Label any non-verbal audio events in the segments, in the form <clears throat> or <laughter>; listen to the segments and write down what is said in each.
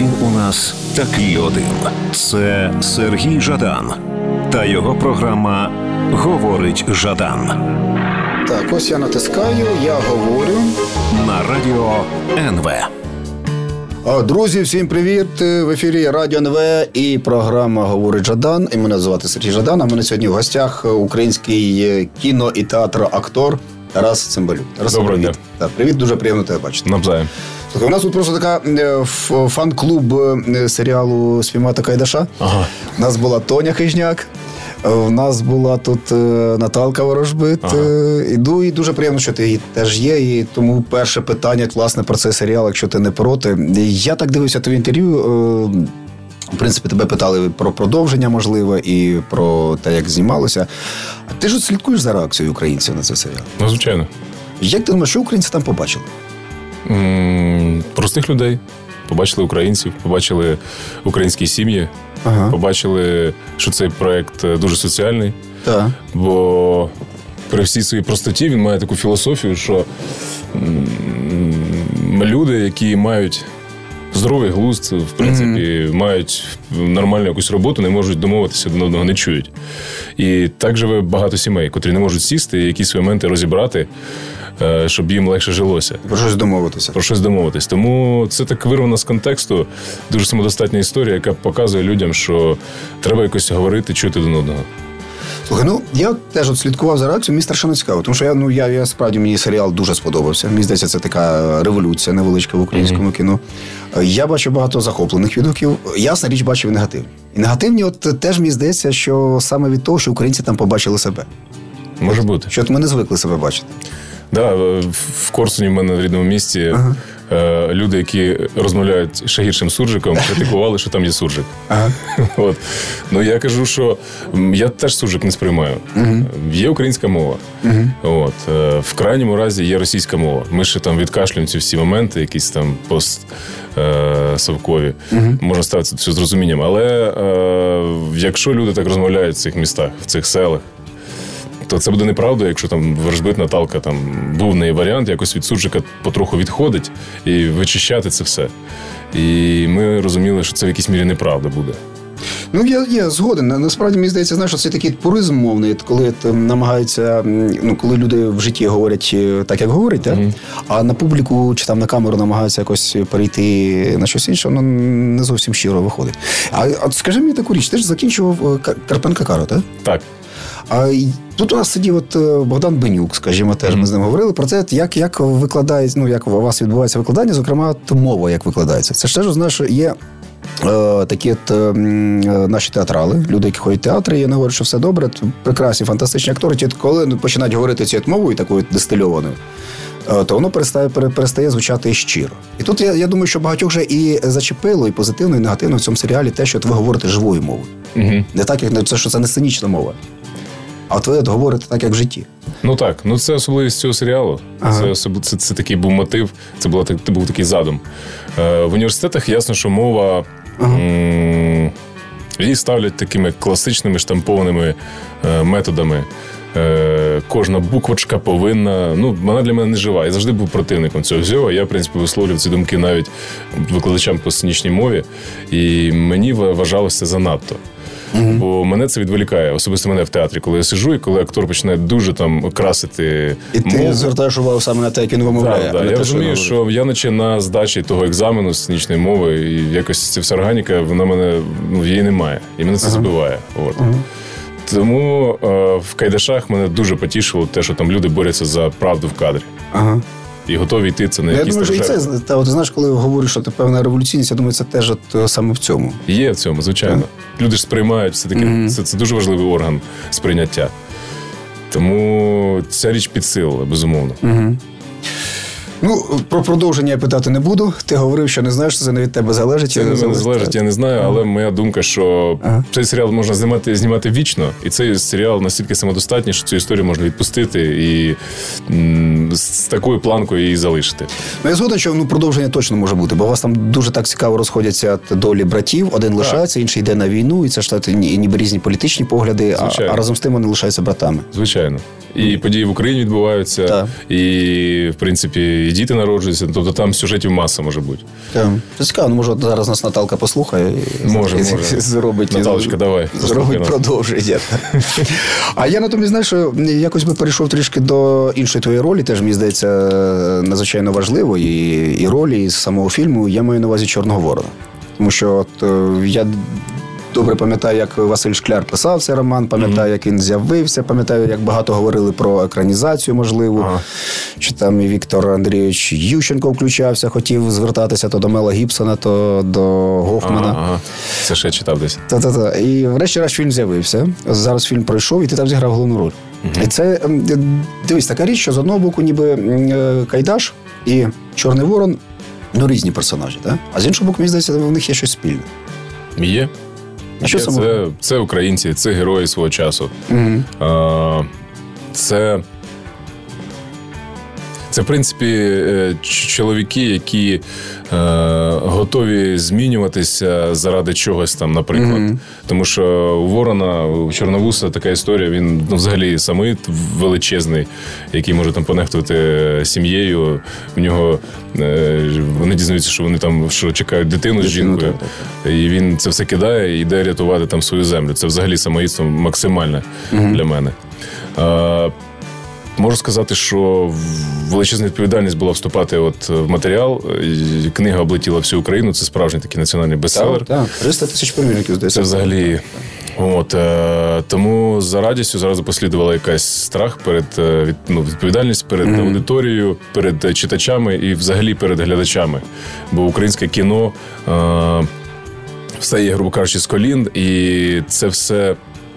Він у нас такий один. Це Сергій Жадан та його програма Говорить Жадан Так, ось я натискаю, я говорю. на радіо НВ. Друзі, всім привіт! В ефірі Радіо НВ і програма Говорить Жадан. І мене звати Сергій Жадан. А мене сьогодні в гостях український е, кіно і театр-актор Тарас Цимбалюк. Тарас, Доброго привіт. дня. Так, привіт, дуже приємно тебе бачити. Навзаєм. Слухай, у нас тут просто така е, фан-клуб е, серіалу Спіймати Кайдаша. Ага. У нас була Тоня Хижняк. е, У нас була тут Наталка Ворожбит. Ага. Іду і дуже приємно, що ти теж є. І тому перше питання власне про цей серіал, якщо ти не проти. Я так дивився твоє інтерв'ю. В принципі, тебе питали про продовження, можливо, і про те, як знімалося. А ти ж слідкуєш за реакцією українців на цей серіал? Ну, звичайно. Як ти думаєш, що українці там побачили? М, Простих людей. Побачили українців, побачили українські сім'ї, Ага. побачили, що цей проект е, дуже соціальний, Так. бо при всій своїй простоті він має таку філософію, що м, люди, які мають здоровий глузд, в принципі, мають нормальну якусь роботу, не можуть домовитися один одного, не чують. І так живе багато сімей, котрі не можуть сісти і якісь моменти розібрати, щоб їм легше жилося. Про щось домовитися. Про щось домовитись. Тому це так вирвано з контексту, дуже самодостатня історія, яка показує людям, що треба якось говорити, чути один одного. Слухай, ну я теж от слідкував за реакцією, мені страшенно цікаво, тому що я ну я, я справді мені серіал дуже сподобався. Мені здається, це така революція невеличка в українському кіно. Е, Я бачу багато захоплених відгуків. Ясна річ бачив і негативні. І негативні, от теж мені здається, що саме від того, що українці там побачили себе. Може бути. Що от ми не звикли себе бачити. Да, е, в- Корсуні в мене в рідному місті е, люди, які розмовляють ще гіршим суржиком, <laughs> критикували, що там є суржик. Ага. <laughs> От. Ну я кажу, що я теж суржик не сприймаю. Є українська мова. От. е, В крайньому разі є російська мова. Ми ще там відкашлюємо ці всі моменти, якісь там пост. е, Совкові можна ставитися все з розумінням. Але е, якщо люди так розмовляють в цих містах, в цих селах, то це буде неправда, якщо там Ворожбит Наталка там був в неї варіант, якось від суржика потроху відходить і вичищати це все. І ми розуміли, що це в якійсь мірі неправда буде. Ну, я, я згоден. Насправді мені здається, знаєш, що це такий пуризм мовний, коли намагаються, ну коли люди в житті говорять е, так, як говорять, так? а на публіку чи там на камеру намагаються якось перейти на щось інше, воно не зовсім щиро виходить. А от скажи мені таку річ, ти ж закінчував е, Карпенка Кару, так? Так. А тут у нас сидів от е, Богдан Бенюк, скажімо, теж ми з ним говорили про те, як, як викладає, ну як у вас відбувається викладання, зокрема, мова, як викладається. Це ж теж знаєш, є. Е, такі от, е, наші театрали, люди, які ходять в театри, і вони говорять, що все добре, прекрасні, фантастичні актори. Ті, коли починають говорити цією мовою, такою дистильованою, то воно перестає, перестає звучати щиро. І тут я, я думаю, що багатьох вже і зачепило, і позитивно, і негативно в цьому серіалі те, що ви говорите живою мовою. Угу. Не так, як це, що це не сценічна мова. А от ви от говорите так, як в житті. Ну так, ну це особливість цього серіалу. Ага. Це, особ... це, це такий був мотив, це була так- це був такий задум. Е, в університетах ясно, що мова. м, Її ставлять такими класичними штампованими е, методами. Е, кожна буквочка повинна. Ну, вона для мене не жива. Я завжди був противником цього всього. Я, в принципі, висловлював ці думки навіть викладачам по сценічній мові, і мені вважалося це Бо мене це відволікає, особисто мене в театрі, коли я сиджу, і коли актор починає дуже там красити І ти мову. звертаєш увагу саме на те, як він вимовляє. Так, да. Я розумію, що я наче на здачі того екзамену сценічної мови, і якось ця вся органіка, вона мене ну, її немає. І мене це збиває. От. Тому е, в Кайдашах мене дуже потішило те, що там люди борються за правду в кадрі. Ага. І готові йти це на Я якісь думаю, що і це та, от, знаєш, коли говориш, що ти певна революційність, я думаю, це теж от, е, саме в цьому. Є в цьому, звичайно. Люди ж сприймають все таки. Це, це дуже важливий орган сприйняття. Тому ця річ підсилила, безумовно. Ну, про продовження я питати не буду. Ти говорив, що не знаєш, що це не від тебе залежить. Це не мене залежить, я не знаю, але моя думка, що Ага. цей серіал можна знімати, знімати вічно, і цей серіал настільки самодостатній, що цю історію можна відпустити і м, з такою планкою її залишити. Ну, я згоден, що ну, продовження точно може бути, бо у вас там дуже так цікаво розходяться долі братів. Один лишається, інший йде на війну, і це ж ніби різні політичні погляди, а, а разом з тим вони лишаються братами. Звичайно. І події в Україні відбуваються, Так. і в принципі і діти народжуються. Тобто там сюжетів маса може бути. Так. Це цікаво, ну може зараз нас Наталка послухає і Може, і може. <laughs> зробить Наталочка, давай, зробить продовження. а я натомість знаєш, що якось би перейшов трішки до іншої твоєї ролі. Теж мені здається надзвичайно важливо і, і ролі і самого фільму. Я маю на увазі Чорного ворона. Тому що от е, я. Добре пам'ятаю, як Василь Шкляр писав цей роман, пам'ятаю, як він з'явився, пам'ятаю, як багато говорили про екранізацію, можливо. Ага. Чи там і Віктор Андрійович Ющенко включався, хотів звертатися то до Мела Гібсона, то до Гофмана. Ага, ага. Це ще читав десь. Та-та-та. І врешті-решт фільм з'явився. Зараз фільм пройшов, і ти там зіграв головну роль. І це ем, дивись, така річ, що з одного боку, ніби е, Кайдаш і Чорний Ворон ну, різні персонажі, так? а з іншого боку, мені здається, в них є щось спільне. Є. А що саме? це, це українці, це герої свого часу. Угу. Це. Це, в принципі, е, чоловіки, які е, готові змінюватися заради чогось там, наприклад. Мгм. Тому що у Ворона, у Чорновуса така історія, він ну, взагалі самит величезний, який може там понехтувати сім'єю. В нього е, вони дізнаються, що вони там що чекають дитину з жінкою. І він це все кидає і йде рятувати там свою землю. Це взагалі самоїдство максимальне для мене. Е, Можу сказати, що величезна відповідальність була вступати от в матеріал. І Книга облетіла всю Україну. Це справжній такий національний бестселер. Так, так. 300 тисяч примірників, здається. Це взагалі. От, е, тому за радістю зразу послідувала якась страх перед е, від, ну, відповідальність перед аудиторією, перед е, читачами і взагалі перед глядачами. Бо українське кіно е, все є, грубо кажучи, з колін, і це все.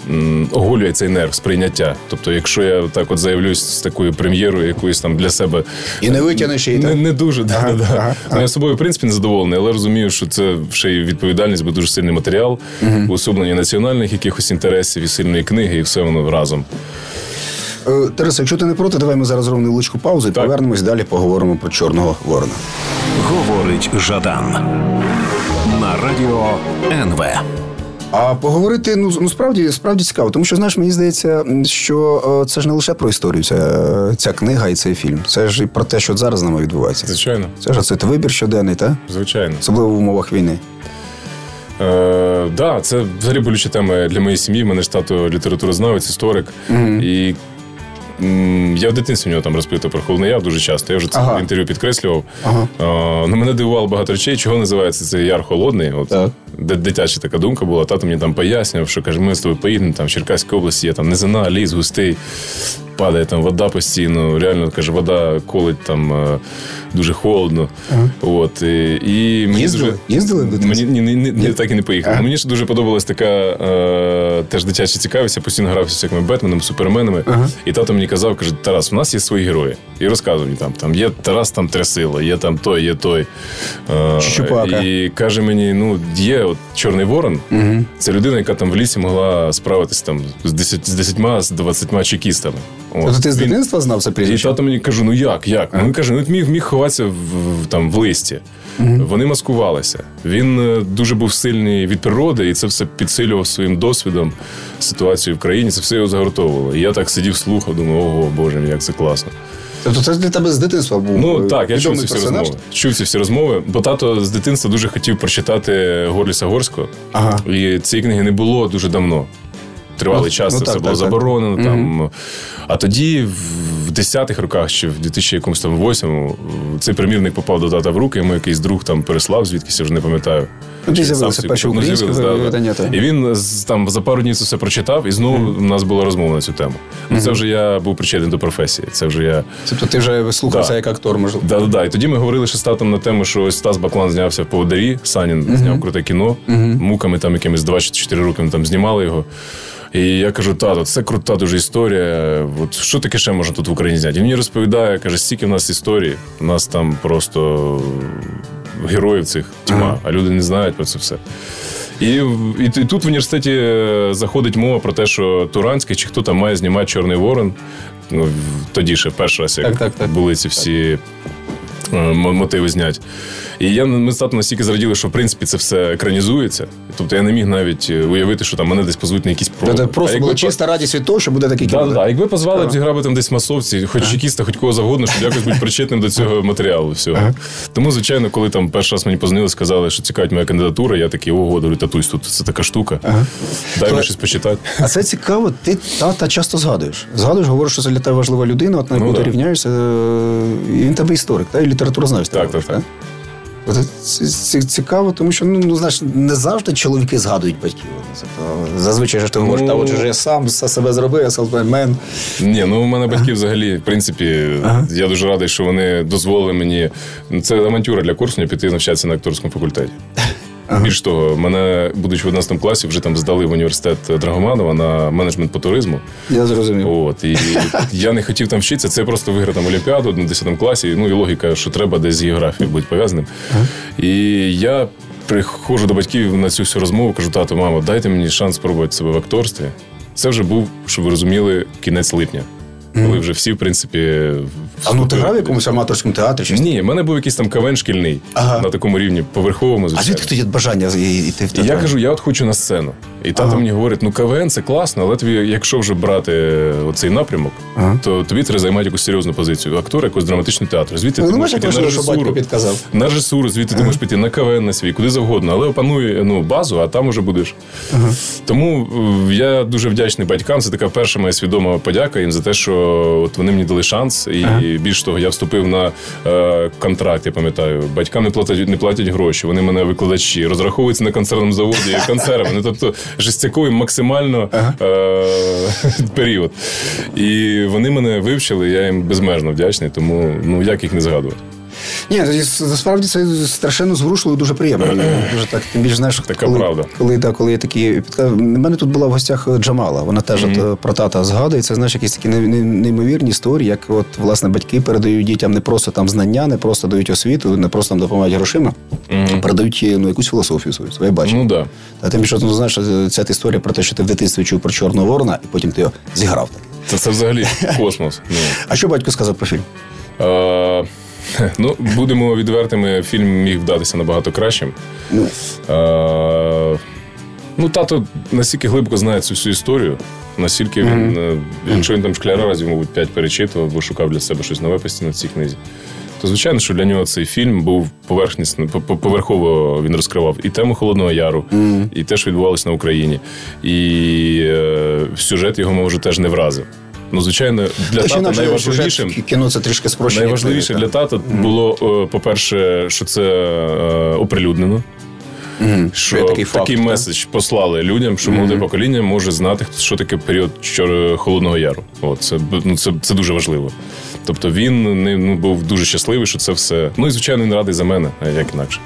М, Оголює цей нерв сприйняття. Тобто, якщо я так от заявлюсь з такою прем'єрою, якоюсь там для себе І не витягнеш її, не, не дуже да, Ага, да. ага, Ну, я собою в принципі не задоволений, але розумію, що це ще й відповідальність, бо дуже сильний матеріал, уособлення національних якихось інтересів і сильної книги, і все воно разом. Е, Тарас, якщо ти не проти, давай ми зараз зробимо невеличку паузу і Так. повернемось далі, поговоримо про Чорного Ворона. Говорить Жадан на радіо НВ. А поговорити ну, ну справді справді цікаво, тому що знаєш, мені здається, що е, це ж не лише про історію, ця, ця книга і цей фільм. Це ж і про те, що зараз з нами відбувається. Звичайно, Це ж це вибір щоденний, та звичайно. особливо в умовах війни. Е, да, це взагалі болюча тема для моєї сім'ї. Мене ж тато літературознавець, історик. І м, я в дитинстві в нього там розпитував про Холодний Яр дуже часто. Я вже це Ага. в інтерв'ю підкреслював. Ага. Е, ну, мене дивувало багато речей, чого називається цей яр холодний. От, Так. Дитяча така думка була. Тато мені там пояснював, що каже, ми з тобою поїдемо там в Черкаській області, є там низина, ліс густий, падає там вода постійно. Реально каже, вода колить там е, дуже холодно. От, і, і мені Їздили? дуже Їздили дитинстві? Мені ні, ні, ні, так і не поїхав. Мені ж дуже подобалась така е, теж дитяча цікавість. Я постійно грався з всякими Бетменами, суперменами. Ага. І тато мені казав, каже, Тарас, у нас є свої герої. І розказував мені там, там є Тарас там трясило, є там той, є той. Е, Чупака. І каже мені: ну, є от Чорний Ворон, це людина, яка там в лісі могла справитись там з 10, з 10 з 20 чекістами. От. Тобто ти з дитинства знав це і тато мені каже: ну як, як? Ну, він каже, ну міг, міг ховатися в, в- там в листі. Вони маскувалися. Він е, дуже був сильний від природи, і це все підсилював своїм досвідом ситуацію в країні. Це все його загортовувало. І я так сидів, слухав, думаю, ого, боже як це класно. Тобто це для тебе з дитинства був Ну е, так, я чув ці всі персонаж? розмови. Чув ці всі розмови, бо тато з дитинства дуже хотів прочитати Горліса Горського. Ага. І цієї книги не було дуже давно. Тривалий Ну, час ну, це так, все було так, так. заборонено. Там. А тоді, 10-х роках, чи в 2008 цей примірник попав до тата в руки, йому якийсь друг там переслав, звідкись я вже не пам'ятаю. Да, да. видання. І він там за пару днів це все прочитав, і знову в нас була розмова на цю тему. Ну, це вже я був причетний до професії. Це вже я. Тобто ти вже слухався Да. як актор, можливо. Да, да, да. І тоді ми говорили ще з татом на тему, що ось Стас Баклан знявся в поводарі, Санін зняв круте кіно, муками там якимись 24 роки ми там знімали його. І я кажу, тато, це крута дуже історія. От що таке ще можна тут в Україні зняти? Він мені розповідає, каже, стільки в нас історії, у нас там просто героїв цих тьма, а люди не знають про це все. І, і, і тут в університеті е, заходить мова про те, що Туранський чи хто там має знімати Чорний Ворон. Ну, тоді ще в перший раз, як Так, так, так. були ці всі мотиви знять. І я ми з настільки зраділи, що в принципі це все екранізується. Тобто я не міг навіть е, уявити, що там мене десь позвуть на якісь проби. Це просто була чиста радість від того, що буде такий кіно. да. Якби позвали б зіграв там десь масовці, хоч чекіста, хоч кого завгодно, щоб якось бути причетним до цього матеріалу. всього. Тому, звичайно, коли там перший раз мені позвонили, сказали, що цікавить моя кандидатура, я такий, ого, говорю, татусь, тут це така штука. Дай мені щось почитати. А це цікаво, ти тата часто згадуєш. Згадуєш, говориш, що це для тебе важлива людина, от на яку Ну, ти рівняєшся. е, він тебе історик, та, і літературознавець. Так, так, так. Це, цікаво, тому що ну, ну знаєш, не завжди чоловіки згадують батьків. Тобто, зазвичай ж ти говориш, Ну. та от же я сам все себе зробив, я селфмен. Ні, ну у мене батьки взагалі, в принципі, я дуже радий, що вони дозволили мені. ну, Це авантюра для курсу піти навчатися на акторському факультеті. Більш того, мене, будучи в 11 класі, вже там здали в університет Драгоманова на менеджмент по туризму. Я зрозумів. От і я не хотів там вчитися. Це просто виграв там Олімпіаду на 10 класі. Ну і логіка, що треба десь з географією бути пов'язаним. І я приходжу до батьків на цю всю розмову, кажу: тато, мамо, дайте мені шанс спробувати себе в акторстві. Це вже був, щоб ви розуміли, кінець липня. Коли вже всі, в принципі, А ну ти грав в якомусь аматорському театрі? Чи? Ні, в мене був якийсь там кавен шкільний Ага. на такому рівні, поверховому, А звідки тоді бажання йти в І я кажу, я от хочу на сцену. І тато мені говорить: ну КВН це класно, але тобі, якщо вже брати оцей напрямок, Ага. то тобі треба займати якусь серйозну позицію. Актор якогось драматичного театру. Звідти Ну, ти ну, можеш піти на режисуру. підказав. На режисуру, звідти ти можеш піти на КВН на свій, куди завгодно, але опануй ну, базу, а там уже будеш. Тому е, я дуже вдячний батькам. Це така перша моя свідома подяка їм за те, що от вони мені дали шанс. І Ага. більш того, я вступив на е, контракт, я пам'ятаю. Батькам не платять, не платять гроші. Вони мене викладачі, розраховуються на концертному заводі консерви. Ну, тобто жестяковий максимально е, <laughs> період. І вони мене вивчили, я їм безмежно вдячний, тому ну як їх не згадувати. Ні, насправді це страшенно зворушливо, дуже приємно. І Дуже так, тим більше знаєш, Така коли, правда. Коли, да, коли є такі. У мене тут була в гостях Джамала. Вона теж е, про тата згадує. Це знаєш, якісь такі не- не- неймовірні історії, як от власне батьки передають дітям не просто там знання, не просто дають освіту, не просто там допомагають грошима, а передають ну, якусь філософію свою, своє бачення. Ну так. А тим більше, ну, знаєш, ця історія про те, що ти в дитинстві чув про Чорного Ворона, і потім ти його зіграв. Це, це взагалі космос. Ну. <laughs> А що батько сказав про фільм? <laughs> Ну, будемо відвертими, фільм міг вдатися набагато кращим. Ну, ну, тато настільки глибоко знає цю всю історію, настільки він, е, якщо він там шкляра разів, мабуть, п'ять перечитував, або шукав для себе щось нове постійно в цій книзі. То, звичайно, що для нього цей фільм був поверхнісно, по- по- поверхово він розкривав і тему Холодного Яру, і те, що відбувалося на Україні. І е, сюжет його, може, теж не вразив. Ну, звичайно, для Та тата найважливішим. кіно це трішки спрощення. Найважливіше для тата було, е, по-перше, що це е, Що Є такий такий, факт, так. меседж послали людям, що молоде покоління може знати, що таке період Холодного Яру. От, це, ну, це, це дуже важливо. Тобто він не, ну, був дуже щасливий, що це все. Ну і звичайно, він радий за мене, а як інакше.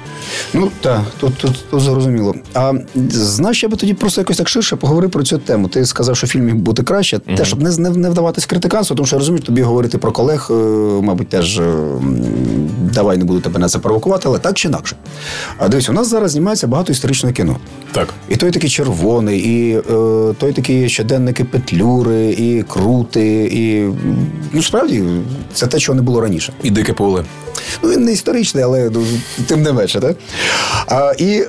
Ну так, тут, тут, тут зрозуміло. А знаєш, я би тоді просто якось так ширше поговорив про цю тему. Ти сказав, що фільм міг бути краще. Те, щоб не, не, не вдаватись критиканству, тому що я розумію, тобі говорити про колег, е, мабуть, теж давай не буду тебе на це провокувати, але так чи інакше. А дивись, у нас зараз знімається багато історичного кіно. Так. І той такий червоний, і е, той такі щоденники Петлюри, і крути, і ну справді це те, чого не було раніше. І дике поле. Ну, він не історичний, але ну, тим не менше, так? А, і е,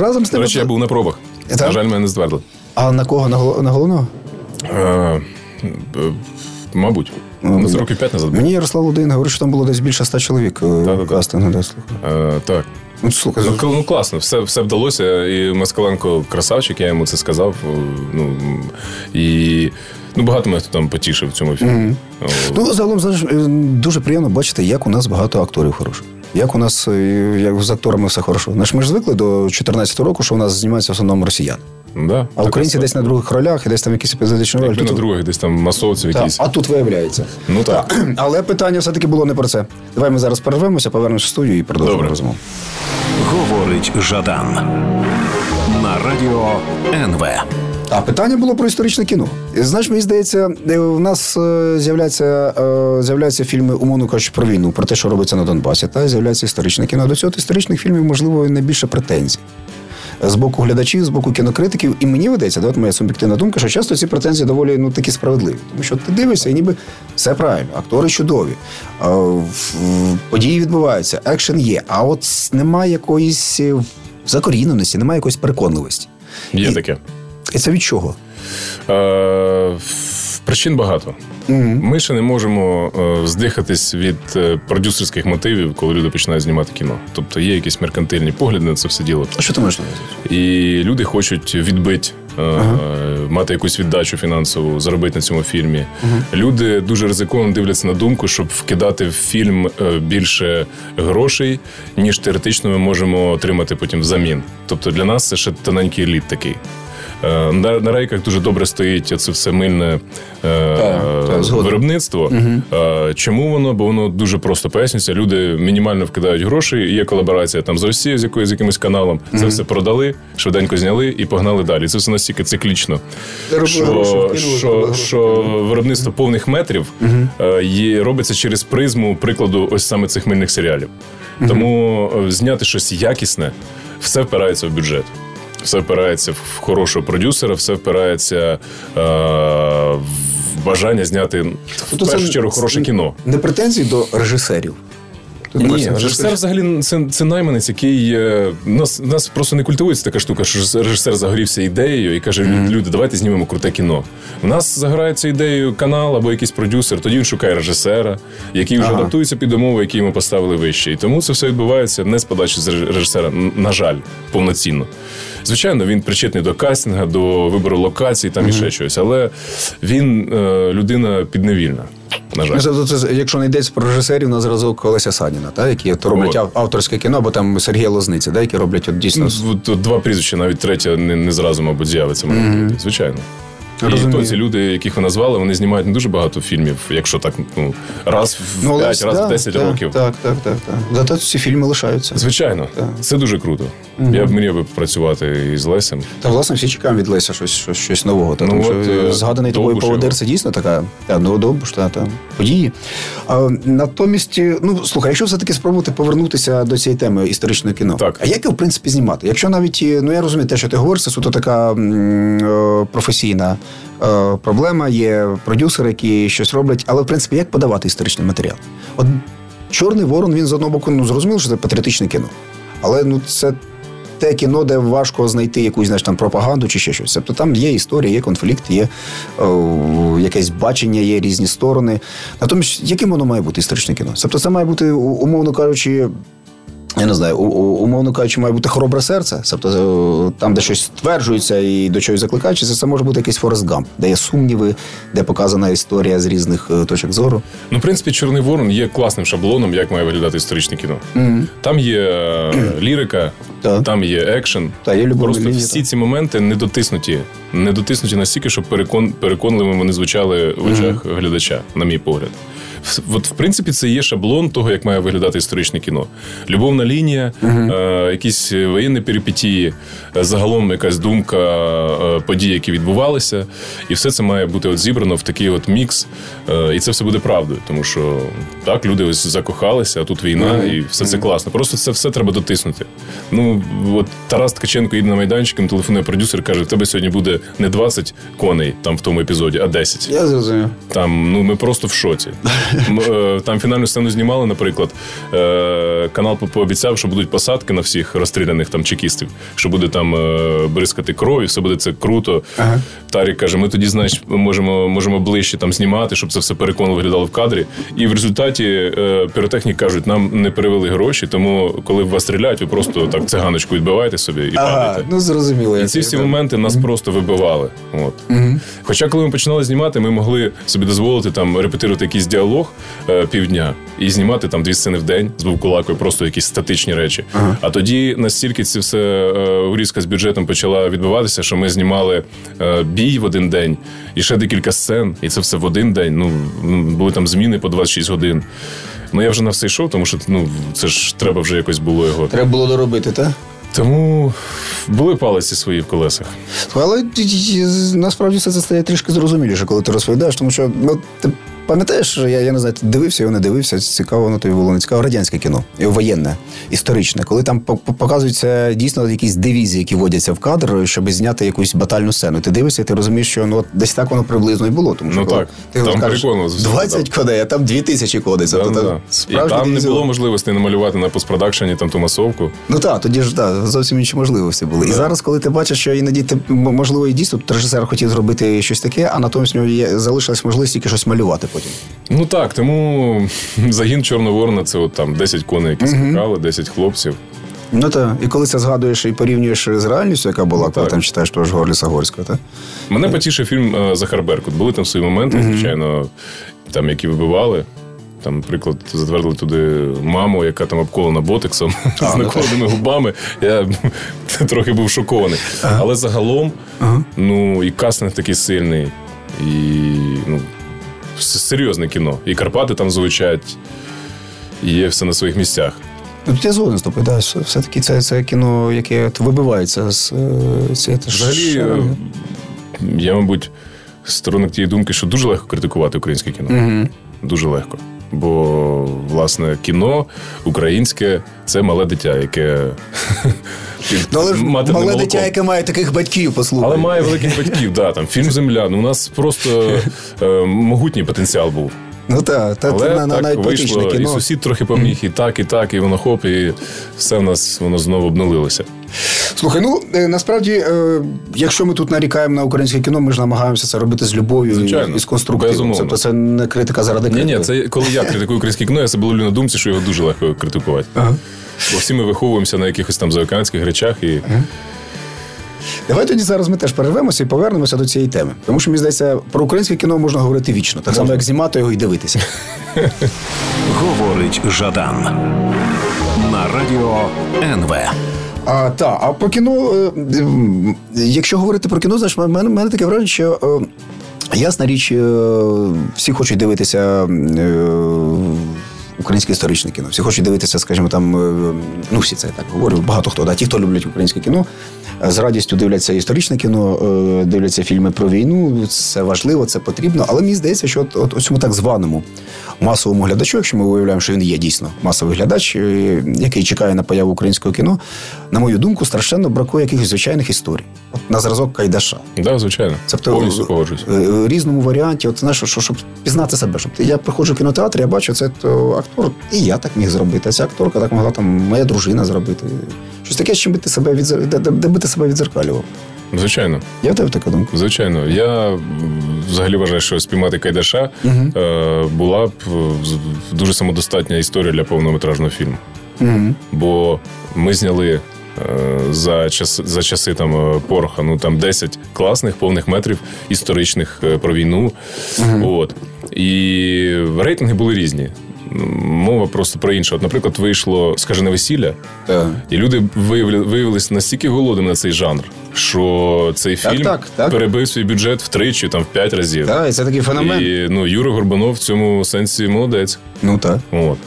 разом з До тим. речі, я був на пробах. Так? На жаль, мене не ствердили. А на кого? На, гол- на головного? Е, е, мабуть. Ну, це років п'ять назад. Мені Ярослав Лудин говорив, що там було десь більше ста чоловік е, кастингу. Да, слухай. Е, так. Ну, слухай, Ну, ну класно, все, все вдалося. І Москаленко красавчик, я йому це сказав. Ну, і ну, багато мене хто там потішив в цьому фільмі. О, Ну, загалом, знаєш, е, дуже приємно бачити, як у нас багато акторів хороших. Як у нас е, як з акторами все хорошо. Знаєш, ми ж звикли до 2014 року, що у нас знімаються в основному росіяни. да, А українці десь на других ролях і десь там якісь епізодичні ролі. Якби на Тут- других десь там масовців якісь. а тут виявляється. Ну так. <clears throat> Але питання все-таки було не про це. Давай ми зараз перервемося, повернемося в студію і продовжимо Добре. розмову. Говорить Жадан на радіо НВ. А питання було про історичне кіно. Знаєш, мені здається, е, у нас е, з'являються, е, з'являються фільми, умовно кажучи, про війну, про те, що робиться на Донбасі, та з'являється історичне кіно. До цього історичних фільмів, можливо, і найбільше претензій. з боку глядачів, з боку кінокритиків. І мені видається, да, от моя суб'єктивна думка, що часто ці претензії доволі ну такі справедливі. Тому що ти дивишся, і ніби все правильно, актори чудові, в- в- події відбуваються, екшен є. А от немає якоїсь закоріненості, немає якоїсь переконливості. Є І- таке. І це від чого? Е, причин багато. Ми ще не можемо е, здихатись від е, продюсерських мотивів, коли люди починають знімати кіно. Тобто є якісь меркантильні погляди на це все діло. А що ти маєш на увазі? І люди хочуть відбити, е, мати якусь віддачу фінансову, заробити на цьому фільмі. Люди дуже ризиковано дивляться на думку, щоб вкидати в фільм більше грошей, ніж теоретично ми можемо отримати потім взамін. Тобто для нас це ще тоненький лід такий. Е, На, на рейках дуже добре стоїть це все мильне е, так, згоден. виробництво. Е, Чому воно? Бо воно дуже просто пояснюється. Люди мінімально вкидають гроші. Є колаборація там з Росією, з якоюсь з якимось каналом. Це все продали, швиденько зняли і погнали далі. Це все настільки циклічно. Заробили Що, що, що виробництво повних метрів е, є, робиться через призму прикладу ось саме цих мильних серіалів. Тому зняти щось якісне, все впирається в бюджет. Все впирається в хорошого продюсера, все впирається е, в бажання зняти в Тобто першу чергу хороше кіно. Не претензії до режисерів. Ні, режисер взагалі це, це найманець, який е, нас, нас просто не культивується така штука, що режисер загорівся ідеєю і каже: люди, давайте знімемо круте кіно. У нас загорається ідеєю канал або якийсь продюсер, тоді він шукає режисера, який вже Ага. адаптується під умови, які йому поставили вище. І тому це все відбувається не з подачі з режисера, на жаль, повноцінно. Звичайно, він причетний до кастинга, до вибору локацій, там і ще щось, але він е, людина підневільна. На жаль. Ну, це- це- якщо не йдеться про режисерів на зразок Олеся Саніна, та, які от роблять От. авторське кіно, або там Сергія Лозниця, да, які роблять от дійсно. Ну, Тут два прізвища, навіть третє не, не зразу, мабуть, з'явиться. має бути, Звичайно. І то ці люди, яких ви назвали, вони знімають не дуже багато фільмів, якщо так ну, раз в Ну, 5, Олесь, раз да, в 10 так, років. Так, так, так, так. Зато ці фільми лишаються. Звичайно, Так. це дуже круто. Я б мріяв би працювати із Лесем. Та власне всі чекаємо від Леся щось, щось, щось нового. Та, Ну, тому от, е, е, згаданий тобою поводир це дійсно така та, ну, Довбуш, та, та, події. А, натомість, е, ну слухай, якщо все-таки спробувати повернутися до цієї теми історичного кіно, Так. а як його в принципі знімати? Якщо навіть ну я розумію, те, що ти говориш, це суто така м, професійна е, проблема, є продюсери, які щось роблять, але в принципі як подавати історичний матеріал? От Чорний ворон, він з одного боку, ну зрозуміло, що це патріотичне кіно. Але ну це те кіно, де важко знайти якусь знаєш, там, пропаганду чи ще щось. Тобто там є історія, є конфлікт, є о, якесь бачення, є різні сторони. Натомість, яким воно має бути історичне кіно? Тобто це має бути, умовно кажучи. Я не знаю, умовно кажучи, має бути хоробре серце. Тобто е, там, де щось стверджується і до чогось закликається, це може бути якийсь Форест Гамп, де є сумніви, де показана історія з різних е, точок зору. Ну, в принципі, Чорний Ворон є класним шаблоном, як має виглядати історичне кіно. Там є е, <clears throat> лірика, Так. там є екшен. Та, є любовні Просто лінії, всі так. ці моменти не дотиснуті. Не дотиснуті настільки, щоб перекон, переконливими вони звучали в очах глядача, на мій погляд. От, в принципі, це є шаблон того, як має виглядати історичне кіно. Любовна лінія, е, якісь воєнні перипетії, е, загалом якась думка е, подій, які відбувалися, і все це має бути от зібрано в такий от мікс. Е, і це все буде правдою, тому що так, люди ось закохалися, а тут війна, і все це класно. Просто це все треба дотиснути. Ну, от Тарас Ткаченко їде на майданчик, телефонує продюсер, каже: в тебе сьогодні буде не 20 коней там в тому епізоді, а 10. Я зрозумів. Там ну ми просто в шоці. <laughs> Е, Там фінальну сцену знімали, наприклад. е, Канал пообіцяв, що будуть посадки на всіх розстріляних там чекістів, що буде там е, бризкати кров, і все буде це круто. Ага. Тарік каже: ми тоді, значить, можемо, можемо ближче там знімати, щоб це все переконливо виглядало в кадрі. І в результаті піротехніки кажуть, нам не перевели гроші, тому коли в вас стріляють, ви просто так циганочку відбиваєте собі і Ага, падаєте. ну зрозуміло. І ці всі моменти нас просто вибивали. От. Хоча, коли ми починали знімати, ми могли собі дозволити там репетирувати якийсь діалог е, півдня і знімати там дві сцени в день з вовкулакою, просто якісь статичні речі. А тоді настільки це все е, урізка з бюджетом почала відбуватися, що ми знімали е, бій в один день і ще декілька сцен, і це все в один день. Ну були там зміни по 26 годин. Ну я вже на все йшов, тому що ну це ж треба вже якось було його. Треба було доробити, так? Тому були палиці свої в колесах. Але насправді все це стає трішки зрозуміліше, коли ти розповідаєш, тому що ну, ти пам'ятаєш, я, я не знаю, ти дивився його, не дивився. Цікаво, воно тобі було не цікаво. Радянське кіно, воєнне, історичне, коли там по- по- показуються дійсно якісь дивізії, які вводяться в кадр, щоб зняти якусь батальну сцену. Ти дивишся, і ти розумієш, що ну десь так воно приблизно і було. Тому що Ну коли так, ти там кажеш, прикольно. 20 коней, а там 2000 коней. Да, Тобто, да, да. І там не було можливості намалювати на постпродакшені там ту масовку. Ну так, тоді ж да, зовсім інші можливості були. І зараз, коли ти бачиш, що іноді ти можливо і дійсно режисер хотів зробити щось таке, а натомість у нього є залишилась можливість тільки щось малювати потім. Ну так, тому <laughs> загін Чорного Ворона це от там 10 коней, які скакали, 10 хлопців. Ну так, і коли це згадуєш і порівнюєш з реальністю, яка була, коли там читаєш того ж Горліса Горського, так? Мене потішив фільм е, Захар Беркут. Були там свої моменти, звичайно, там, які вибивали. Там, наприклад, затвердили туди маму, яка там обколена ботексом <laughs> з ну накладеними губами. Я <laughs> трохи був шокований. Але загалом, ну, і кастинг такий сильний, і ну, серйозне кіно. І Карпати там звучать, і є все на своїх місцях. Ну, тут я згоден з тобою, да, все- все-таки це, це кіно, яке вибивається з е, цієї Взагалі, е, я, мабуть, сторонник тієї думки, що дуже легко критикувати українське кіно. Угу. Дуже легко. Бо, власне, кіно українське це мале дитя, яке <laughs> Ну, але матерним мале молоком. дитя, яке має таких батьків, послухай. Але має великих батьків, да, там фільм Земля. Ну, у нас просто е, могутній потенціал був. Ну так, та, Але це на, так навіть вийшло, і сусід трохи поміг, і так, і так, і воно хоп, і все в нас воно знову обнулилося. Слухай, ну е, насправді, е, якщо ми тут нарікаємо на українське кіно, ми ж намагаємося це робити з любов'ю і, Звичайно. і з конструктивом. Безумовно. Тобто це не критика заради Ні, критики. ні, це коли я критикую українське кіно, я себе ловлю на думці, що його дуже легко критикувати. Ага. Бо всі ми виховуємося на якихось там заокеанських речах і. Давай тоді зараз ми теж перервемося і повернемося до цієї теми. Тому що мені здається, про українське кіно можна говорити вічно, так само як знімати його і дивитися. Говорить Жадан на радіо НВ. А, та, а про кіно, е, якщо говорити про кіно, знаєш, в мене, мене таке враження, що е, ясна річ, е, всі хочуть дивитися українське історичне кіно. Всі хочуть дивитися, скажімо, там, ну всі це я так говорю, багато хто, да, ті, хто люблять українське кіно, з радістю дивляться історичне кіно, е, дивляться фільми про війну. Це важливо, це потрібно. Але мені здається, що от, от цьому так званому масовому глядачу, якщо ми уявляємо, що він є дійсно масовий глядач, е, який чекає на появу українського кіно, на мою думку, страшенно бракує якихось звичайних історій. От на зразок Кайдаша. Да, звичайно. Тобто погоджуюсь. е, різному варіанті, от знаєш, що, щоб пізнати себе. Щоб я приходжу в кінотеатр, я бачу, це то актор, і я так міг зробити. А ця акторка так могла там моя дружина зробити. Щось таке, з чим би ти себе відзер... де, де, де би ти себе відзеркалював. Звичайно. Я в тебе така думка. Звичайно, я взагалі вважаю, що спіймати Кайдаша е, була б е, дуже самодостатня історія для повнометражного фільму. Угу. Бо ми зняли е, за, час, за часи там Пороха, ну там 10 класних повних метрів історичних про війну. От. І рейтинги були різні. Мова просто про інше. От, наприклад, вийшло скажене весілля, Так. і люди виявили, виявилися настільки голодними на цей жанр, що цей фільм так, так. перебив свій бюджет втричі, там в п'ять разів. Так, і це такий феномен. І ну, Юра Горбанов в цьому сенсі молодець. Ну так. От.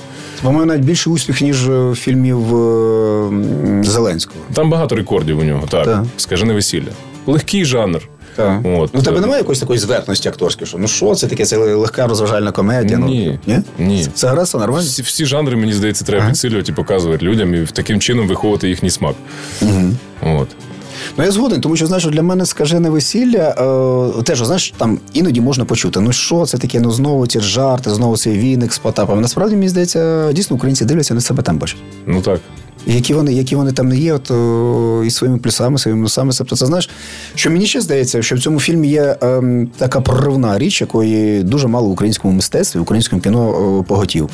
По-моєму, навіть більший успіх, ніж е, фільмів е, Зеленського. Там багато рекордів у нього, так. Так. Скажене весілля. Легкий жанр. Так. От. Ну, у тебе немає якоїсь такої зверхності акторської, що ну що це таке? Це легка розважальна комедія. Ні. Ну, ні? Ні. Це гра це нормально. Всі, всі жанри, мені здається, треба підсилювати і показувати людям і таким чином виховувати їхній смак. От. Ну, я згоден, тому що знаєш, для мене скажене весілля е, теж, знаєш, там іноді можна почути, ну що це таке, ну знову ці жарти, знову цей віник з Потапом. Насправді, мені здається, дійсно українці дивляться, вони себе там бачать. Ну так. Які вони, які вони там не є, от, о, і своїми плюсами, своїми мінусами. Тобто, це знаєш, що мені ще здається, що в цьому фільмі є ем, така проривна річ, якої дуже мало в українському мистецтві, в українському кіно поготів.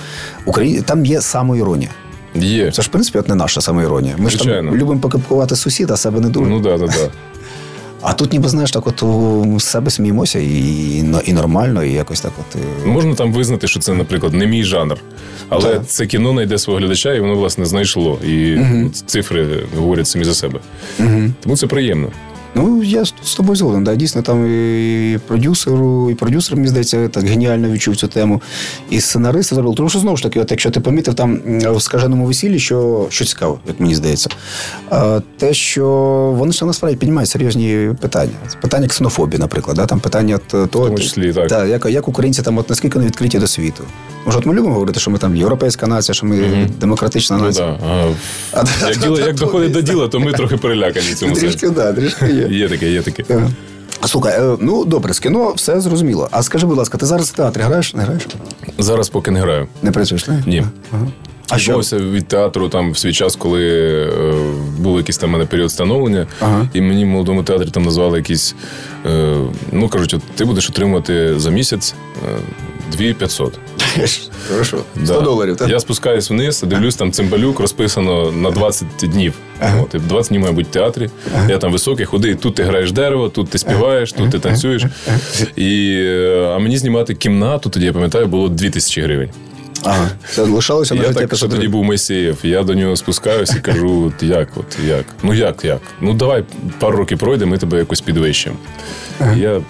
Україн... Там є самоіронія. Є. Це ж, в принципі, от не наша самоіронія. Ми ж там любимо покипкувати сусіда, а себе не дуже. Ну да, да, так. <laughs> А тут ніби знаєш, так от у, з себе сміємося і, і, нормально, і якось так от. е, Можна там визнати, що це, наприклад, не мій жанр. Але да. це кіно знайде свого глядача, і воно, власне, знайшло. І угу. цифри говорять самі за себе. Тому це приємно. Ну, я з тобою згоден. Да. Дійсно, там і продюсеру, і продюсер, мені здається, так геніально відчув цю тему. І сценаристи зробили. Тому що знову ж таки, от якщо ти помітив там в скаженому весіллі, що що цікаво, як мені здається, те, що вони ж насправді піднімають серйозні питання. Питання ксенофобії, наприклад, да? там питання того, в тому числі, так. Та, як, як українці там от наскільки вони відкриті до світу. Може, от ми любимо говорити, що ми там європейська нація, що ми mm-hmm. демократична ну нація. Ну, да. а, як діло, як доходить до діла, то ми трохи перелякані цьому Трішки, да, трішки є. Є таке, є таке. Слухай, е, ну добре, з кіно все зрозуміло. А скажи, будь ласка, ти зараз в театрі граєш? Не граєш? Зараз поки не граю. Не працюєш, не? Ні. Ага. А що? від театру там в свій час, коли е, був якийсь там мене період становлення, ага. і мені в молодому театрі там назвали якісь. Е, ну кажуть, от ти будеш отримувати за місяць е, 2500. Хорошо. 100 да. доларів. так? Я спускаюсь вниз, дивлюсь, там цимбалюк розписано на 20 днів. Ага. От, 20 днів має бути в театрі. Ага. Я там високий, худий, тут ти граєш дерево, тут ти співаєш, тут ти танцюєш. І, е, А мені знімати кімнату, тоді я пам'ятаю, було 2000 гривень. Ага, це лишалося на Я так, що тоді був Мойсеєв. Я до нього спускаюся і кажу: от як, от як? Ну як, як? Ну давай пару років пройде, ми тебе якось підвищимо. Ага. Я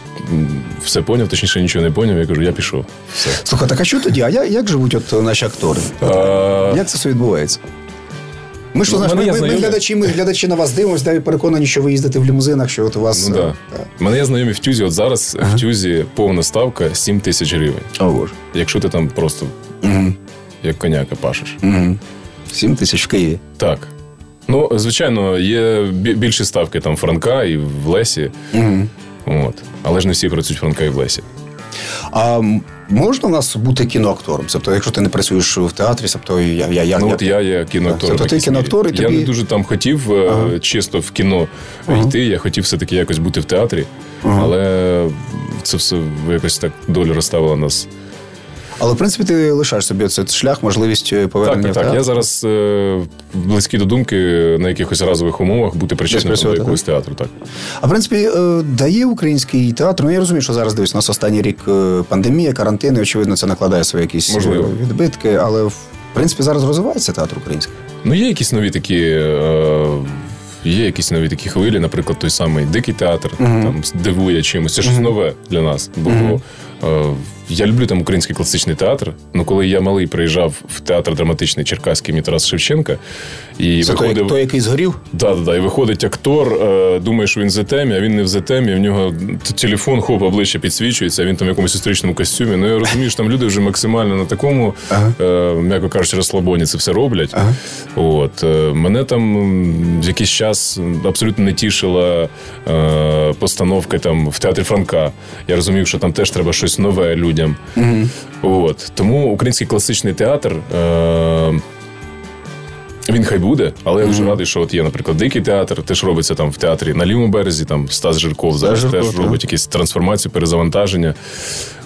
все поняв, точніше нічого не поняв. Я кажу, я пішов. Все. Слухай, так а що тоді? А як, як живуть от наші актори? А... Як це все відбувається? Ми ж ну, знаєш, ми, ми, ми, глядачі, ми глядачі на вас дивимося, да, переконані, що ви їздите в лімузинах, що от у вас. Ну, да. У мене є знайомі в Тюзі. От зараз ага. в Тюзі повна ставка 7 тисяч гривень. О, Боже. Якщо ти там просто угу. як коняка пашеш. Угу. 7 тисяч в Києві. Так. Ну, звичайно, є більші ставки там Франка і в Лесі. Угу. От. Але ж не всі працюють Франка і в Лесі. А можна в нас бути кіноактором? Тобто, якщо ти не працюєш в театрі, тобто я я, я ну от я є кіноактором. Тобто ти кіноактор, і тобі... Я не дуже там хотів е, ага. чисто в кіно ага. йти. Я хотів все-таки якось бути в театрі, ага. але це все якось так доля розставила нас. Але в принципі ти лишаєш собі цей шлях, можливість е, повернення. Так, так, так. Я зараз е, близький до думки на якихось разових умовах бути причетним до якогось театру. Так а в принципі, е, дає український театр. Ну я розумію, що зараз дивись, у нас останній рік е, пандемія, карантин, і, очевидно, це накладає свої якісь Можливо. відбитки, але в принципі зараз розвивається театр український. Ну є якісь нові такі. Е... Є якісь нові такі хвилі, наприклад, той самий дикий театр uh-huh. там дивує чимось. Це щось uh-huh. нове для нас. Бо uh-huh. Я люблю там український класичний театр. Ну коли я малий приїжджав в театр драматичний Черкаський імені Тарас Шевченка, і Це виходив той, той, який згорів? Да, да, да. І виходить актор, е, думає, що він в зетемі, а він не в зетемі. В нього телефон, хоп, обличчя підсвічується. а Він там в якомусь історичному костюмі. Ну я розумію, що там люди вже максимально на такому, ага. е, м'яко кажучи, розслабоні це все роблять. Ага. От е, мене там в якийсь час абсолютно не тішила постановка там в театрі Франка. Я розумів, що там теж треба щось нове людям людям. Угу. От. Тому український класичний театр. Е- він хай буде, але я дуже mm-hmm. радий, що от є, наприклад, дикий театр, теж робиться там в театрі на лівому березі, там Стас Жирков зараз Жирков, теж так. робить якісь трансформації, перезавантаження.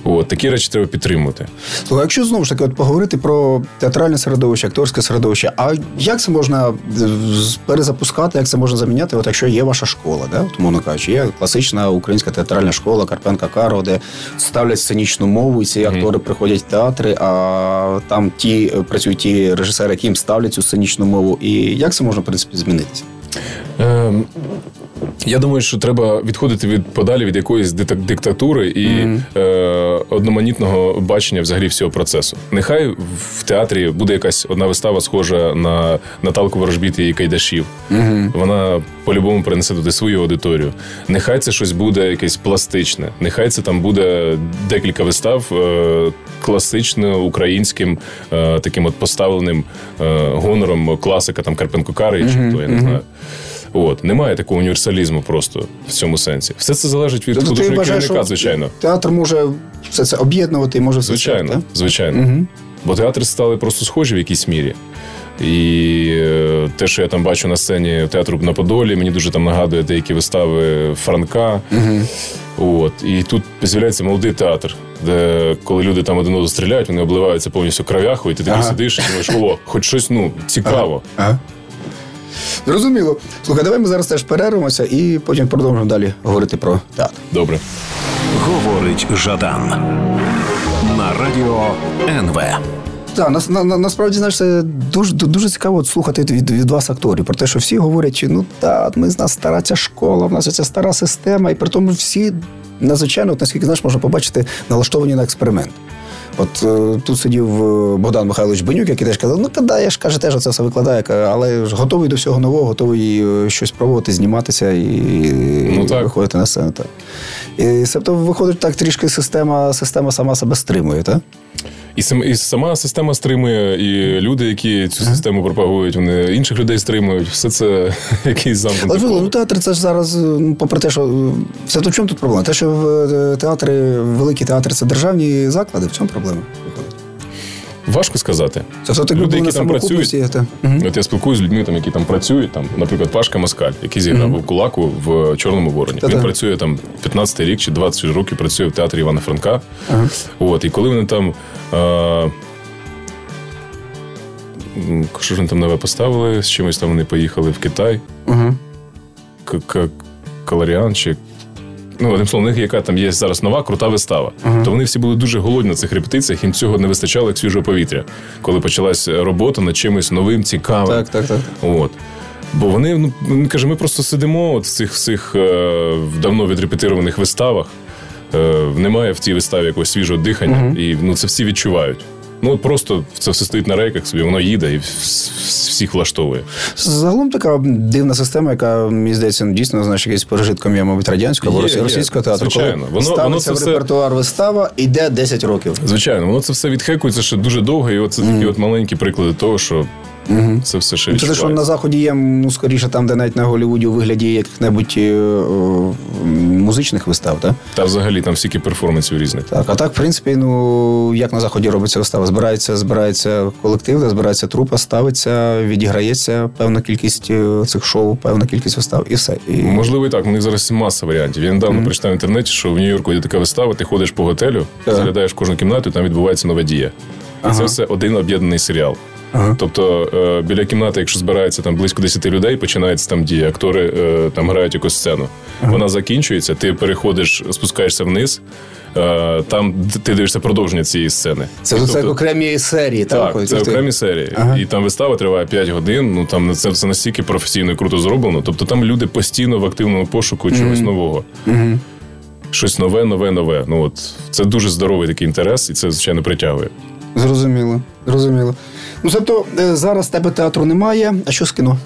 От, Такі речі треба підтримувати. Слухай, якщо знову ж таки от поговорити про театральне середовище, акторське середовище, а як це можна перезапускати, як це можна заміняти, от якщо є ваша школа, да? От, мовно кажучи, є класична українська театральна школа Карпенка Каро, де ставлять сценічну мову, і ці актори mm-hmm. приходять в театри, а там ті працюють ті режисери, які їм ставлять цю сценічну мову. І як це можна в принципі змінитися? Ем, я думаю, що треба відходити від подалі від якоїсь диктатури і mm-hmm. е, одноманітного бачення взагалі всього процесу. Нехай в театрі буде якась одна вистава, схожа на Наталку Ворожбіт і Кайдашів. Mm-hmm. Вона по-любому принесе туди свою аудиторію. Нехай це щось буде якесь пластичне. Нехай це там буде декілька вистав е, класично українським е, таким от поставленим е, гонором класика там Карпенко Кари, mm-hmm. чи то я не знаю. От немає такого універсалізму просто в цьому сенсі. Все це залежить від тобто художнього керівника, звичайно. Театр може все це об'єднувати, може все звичайно, це, звичайно. Угу. Бо театри стали просто схожі в якійсь мірі. І е, те, що я там бачу на сцені театру на Подолі, мені дуже там нагадує деякі вистави Франка. Угу. От. І тут з'являється молодий театр, де коли люди там один одного стріляють, вони обливаються повністю кров'яхою, і ти ага. сидиш і думаєш, о, хоч щось ну, цікаво. Ага. Зрозуміло. Слухай, давай ми зараз теж перервемося і потім продовжимо далі говорити про театр. Добре. Говорить Жадан на радіо НВ. Так, на, на, на, насправді знаєш, це дуже дуже цікаво от слухати від, від вас акторів про те, що всі говорять, ну так, ми з нас стара ця школа, в нас ця стара система, і при тому всі надзвичайно, от, наскільки знаєш, можна побачити, налаштовані на експеримент. От е, тут сидів е, Богдан Михайлович Бенюк, який теж казав, ну коли я ж каже, теж це все викладає, але ж готовий до всього нового, готовий е, щось пробувати, зніматися і, Ну, і так. виходити на сцену. Так. І, тобто виходить так, трішки система, система сама себе стримує, так? І, сам, і сама система стримує, і люди, які цю систему пропагують, вони інших людей стримують. Все це <laughs> якийсь замкнутий Але ну, театр це ж зараз, ну, попри те, що е, все то в чому тут проблема? Те, що в е, театри, великі театри це державні заклади, в чому проблема? Важко сказати. Це все так Люди, які там працюють, та- От я спілкуюся з людьми, там, які там працюють, там, наприклад, Пашка Москаль, який зіграв у кулаку в Чорному вороні. Він працює там 15 рік чи 20 років працює в театрі Івана Франка. Ага. От, і коли вони там. Е- що ж вони там нове поставили, з чимось там вони поїхали в Китай. К- Каларіан чи. Ну, одним словом, у них яка там є зараз нова крута вистава. То вони всі були дуже голодні на цих репетиціях, їм цього не вистачало як свіжого повітря, коли почалась робота над чимось новим, цікавим. Так, так, так. От. Бо вони, ну, він каже, ми просто сидимо от в цих всіх е, давно відрепетированих виставах. Е, немає в цій виставі якогось свіжого дихання, і ну, це всі відчувають. Ну, от просто це все стоїть на рейках собі, воно їде і вс- вс- всіх влаштовує. Загалом така дивна система, яка, мені здається, дійсно знаєш, якийсь пережитком є, мабуть, радянського або російського театру. Звичайно. Коли Воно- ставиться воно це в все- репертуар вистава, іде 10 років. Звичайно, воно це все відхекується ще дуже довго, і оце це такі от маленькі приклади того, що це все ще Ну, Це що на заході є, ну скоріше, там, де навіть на Голлівуді у вигляді яких-небудь е, е, музичних вистав, так? Та взагалі там стільки перформансів різних. Так, а так, в принципі, ну як на заході робиться вистава? Збирається, збирається колектив, збирається трупа, ставиться, відіграється певна кількість е, цих шоу, певна кількість вистав, і все. І... Можливо, і так. У них зараз маса варіантів. Я недавно прочитав в інтернеті, що в Нью-Йорку є така вистава, ти ходиш по готелю, Так. заглядаєш в кожну кімнату, і там відбувається нова дія. І це все один об'єднаний серіал. Ага. Тобто е, біля кімнати, якщо збирається там близько 10 людей, починається там дія. Актори е, там грають якусь сцену. Вона закінчується, ти переходиш, спускаєшся вниз. е, Там ти дивишся продовження цієї сцени. Це, І це тобто- окремі серії, так? так, це Тобто- окремі серії. Ага. І там вистава триває 5 годин. Ну там це все настільки професійно і круто зроблено. Тобто там люди постійно в активному пошуку чогось нового. Щось нове, нове, нове. Ну от це дуже здоровий такий інтерес, і це звичайно притягує. Зрозуміло, зрозуміло. Ну, тобто, е, зараз тебе театру немає, а що з кіно?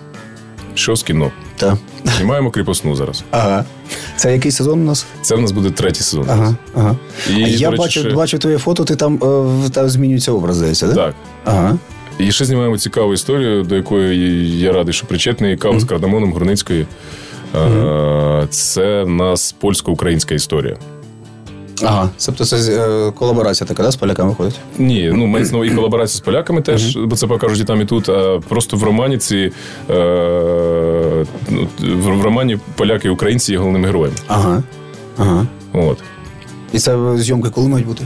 Що з кіно? Так. Знімаємо кріпосну зараз. Ага. Це який сезон у нас? Це в нас буде третій сезон. Ага. ага. І, а я речі, бачив, ще- бачив твоє фото, ти там, е, там змінюється образ, здається, так? Так. Ага. І ще знімаємо цікаву історію, до якої я радий, що причетний. Кава з кардамоном Горницької. Е, Це в нас польсько-українська історія. Ага. Тобто це е, колаборація така, да, з поляками виходить? Ні, ну мається на увазі і колаборація з поляками теж, бо це покажуть і там, і тут. А просто в романі ці е, ну, в, в романі поляки і українці є головними героями. Ага. Ага. От. І це зйомки коли мають бути?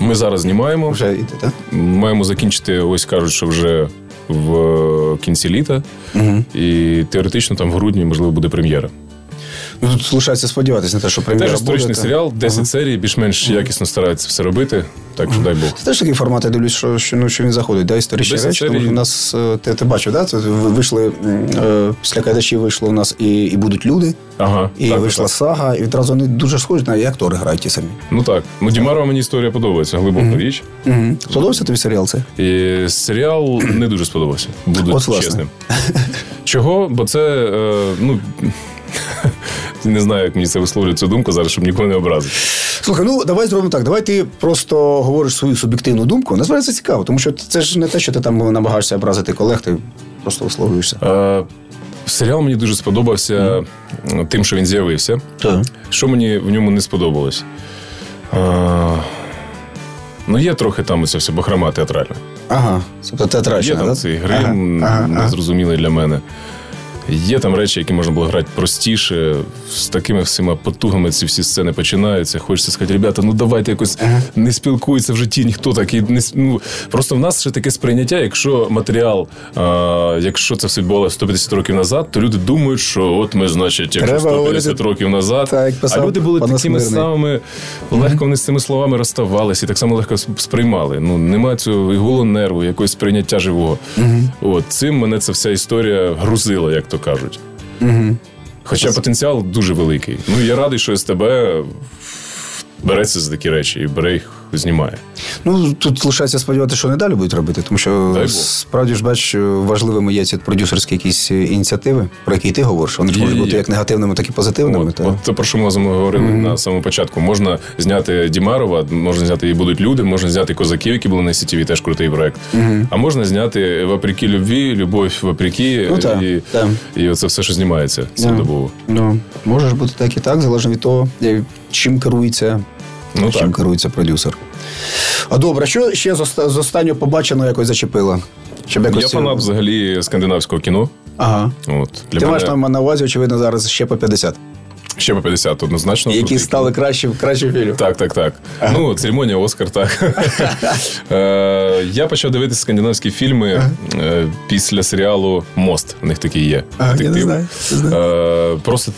Ми зараз знімаємо. Вже йде, так? Маємо закінчити, ось кажуть, що вже в кінці літа. Угу. І теоретично там в грудні, можливо, буде прем'єра. Ну, тут лишається сподіватися на те, що прем'єра Теж історичний буде, серіал, 10 серій, більш-менш якісно стараються все робити. Так що дай Бог. Це теж такий формат, я дивлюсь, що, що, ну, що він заходить, да, історичні речі. Серій. що у нас, е, ти, ти бачив, да? Це вийшли, е, після кайдачів вийшло у нас і, і будуть люди, Ага. і так, вийшла так. сага, і відразу вони дуже схожі, на і актори грають ті самі. Ну так. Ну, Дімарова мені історія подобається, глибока річ. Угу. Сподобався тобі серіал цей? І серіал не дуже сподобався, буду От, чесним. <laughs> Чого? Бо це, е, ну. Не знаю, як мені це висловлює цю думку зараз, щоб нікого не образити. Слухай, ну давай зробимо так. Давай ти просто говориш свою суб'єктивну думку. Насправді це цікаво, тому що це ж не те, що ти там намагаєшся образити колег, ти просто висловлюєшся. Е, серіал мені дуже сподобався тим, що він з'явився. Так. Що мені в ньому не сподобалось? Е, ну, є трохи там оця вся бахрома театральна. Ага, тобто Є театральщина, там да? цей грим Ага, ага, ага. для мене. Є там речі, які можна було грати простіше, з такими всіма потугами ці всі сцени починаються. Хочеться сказати, ребята, ну давайте якось не спілкується в житті ніхто такий. Не ну, просто в нас ще таке сприйняття, якщо матеріал, а, якщо це все відбувалося 150 років назад, то люди думають, що от ми, значить, якщо 150 говорити років назад, так, писав а люди були такими самими, легко вони з цими словами розставалися і так само легко сприймали. Ну немає цього і голого нерву, якогось сприйняття живого. От цим мене ця вся історія грузила, як то кажуть. Хоча потенціал дуже великий. Ну я радий, що СТБ береться за такі речі і бере їх знімає. Ну тут лишається сподіватися, що не далі будуть робити, тому що справді ж бач, важливими є ці продюсерські якісь ініціативи, про які ти говориш. Вони ж можуть бути як негативними, так і позитивними. От, та. от те, про що ми з вами говорили на самому початку. Можна зняти Дімарова, можна зняти і будуть люди, можна зняти козаків, які були на сітіві, теж крутий проект. А можна зняти вопреки любві, любов вопреки, Ну, так, і, так. і оце все, що знімається цілодобово. Ну, може бути так і так, залежно від того, е, чим керується, Ну, чим так. керується продюсер. А добре, що ще з, оста- з останнього побаченого якось зачепило? Щоб якось... Я фанат взагалі скандинавського кіно. Ага. От, для Ти мене маєш там на увазі, очевидно, зараз ще по 50. Ще по 50 однозначно. Які стали кращим, кращим фільмом. Так, так, так. Ну, церемонія Оскар, так. <laughs> Е, Я почав дивитися скандинавські фільми е, після серіалу Мост. У них такий є. Детектив. Е, Просто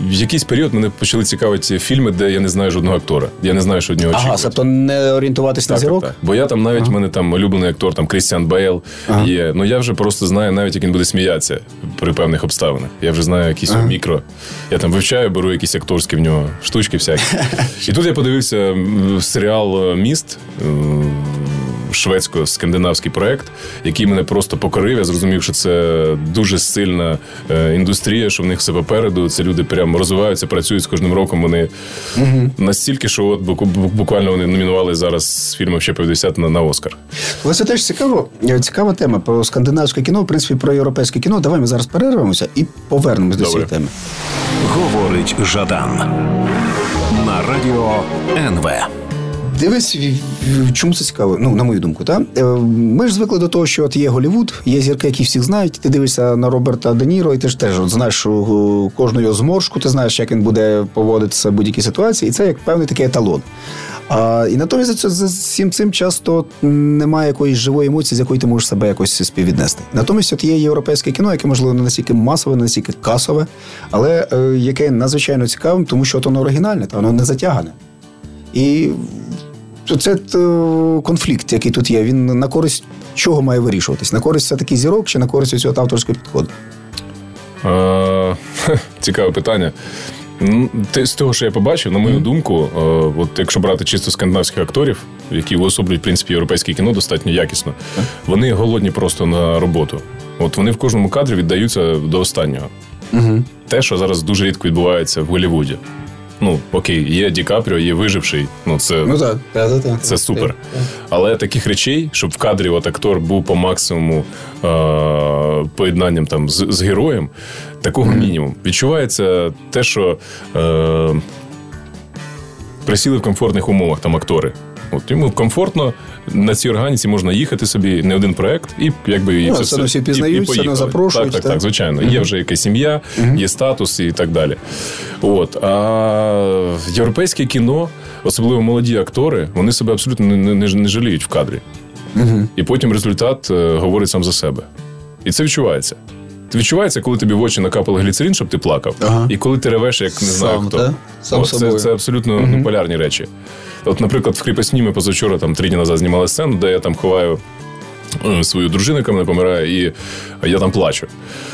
в якийсь період мене почали цікавити фільми, де я не знаю жодного актора. Я не знаю, що від нього Ага, очікувати. тобто не орієнтуватись на зірок? так. Бо я там навіть в мене там улюблений актор, там Крістіан Бейл є. Ну я вже просто знаю навіть, як він буде сміятися при певних обставинах. Я вже знаю якісь мікро. Я там вивчаю, беру якісь акторські в нього штучки всякі. <laughs> І тут я подивився серіал е, Міст. Шведсько-скандинавський проект, який мене просто покорив. Я зрозумів, що це дуже сильна е, індустрія, що в них все попереду. Це люди прямо розвиваються, працюють з кожним роком. Вони настільки, що от буквально вони номінували зараз з фільмом ще 50 на, на Оскар. Але це теж цікаво. Е, Цікава тема про скандинавське кіно, в принципі, про європейське кіно. Давай ми зараз перервемося і повернемось до цієї теми. Говорить Жадан на радіо НВ. Дивись, чому це цікаво? Ну, на мою думку, так? Е, Ми ж звикли до того, що от є Голівуд, є зірки, які всіх знають. Ти дивишся на Роберта Де Ніро, і ти ж теж от знаєш о, кожну його зморшку, ти знаєш, як він буде поводитися в будь-якій ситуації, і це як певний такий еталон. А, і натомість за, всім цим часто немає якоїсь живої емоції, з якою ти можеш себе якось співвіднести. Натомість от є європейське кіно, яке можливо не настільки масове, не настільки касове, але е, яке надзвичайно цікавим, тому що от воно оригінальне, та воно не затягане. І це е, конфлікт, який тут є. Він на користь чого має вирішуватись? На користь все-таки зірок чи на користь цього авторського підходу? Е, <laughs> Цікаве питання. Ну, З того, що я побачив, на мою думку, е, от якщо брати чисто скандинавських акторів, які уособлюють в принципі європейське кіно достатньо якісно, вони голодні просто на роботу. От вони в кожному кадрі віддаються до останнього. Те, що зараз дуже рідко відбувається в Голлівуді. Ну, окей, є Ді Капріо, є виживший. Ну, це Ну так, це супер. Але таких речей, щоб в кадрі от актор був по максимуму е- поєднанням там з, з героєм, такого мінімум. Відчувається те, що е- присіли в комфортних умовах там актори. От йому комфортно на цій органіці можна їхати собі не один проект, і якби і Ну, це все одно всі пізнають, і, і поїхали. запрошують, Так, так, так. так, звичайно. Є вже якась сім'я, є статус і так далі. От а європейське кіно, особливо молоді актори, вони себе абсолютно не, не, не жаліють в кадрі. І потім результат е, говорить сам за себе. І це відчувається. Відчувається, коли тобі в очі накапали гліцерин, щоб ти плакав, Ага. і коли ти ревеш, як не знаю Сам, хто. Сам О, це, собою. це абсолютно ну, полярні речі. От, наприклад, в кріпосні ми позавчора, там три дні назад знімали сцену, де я там ховаю. е, Свою дружину, яка мене помирає, і я там плачу.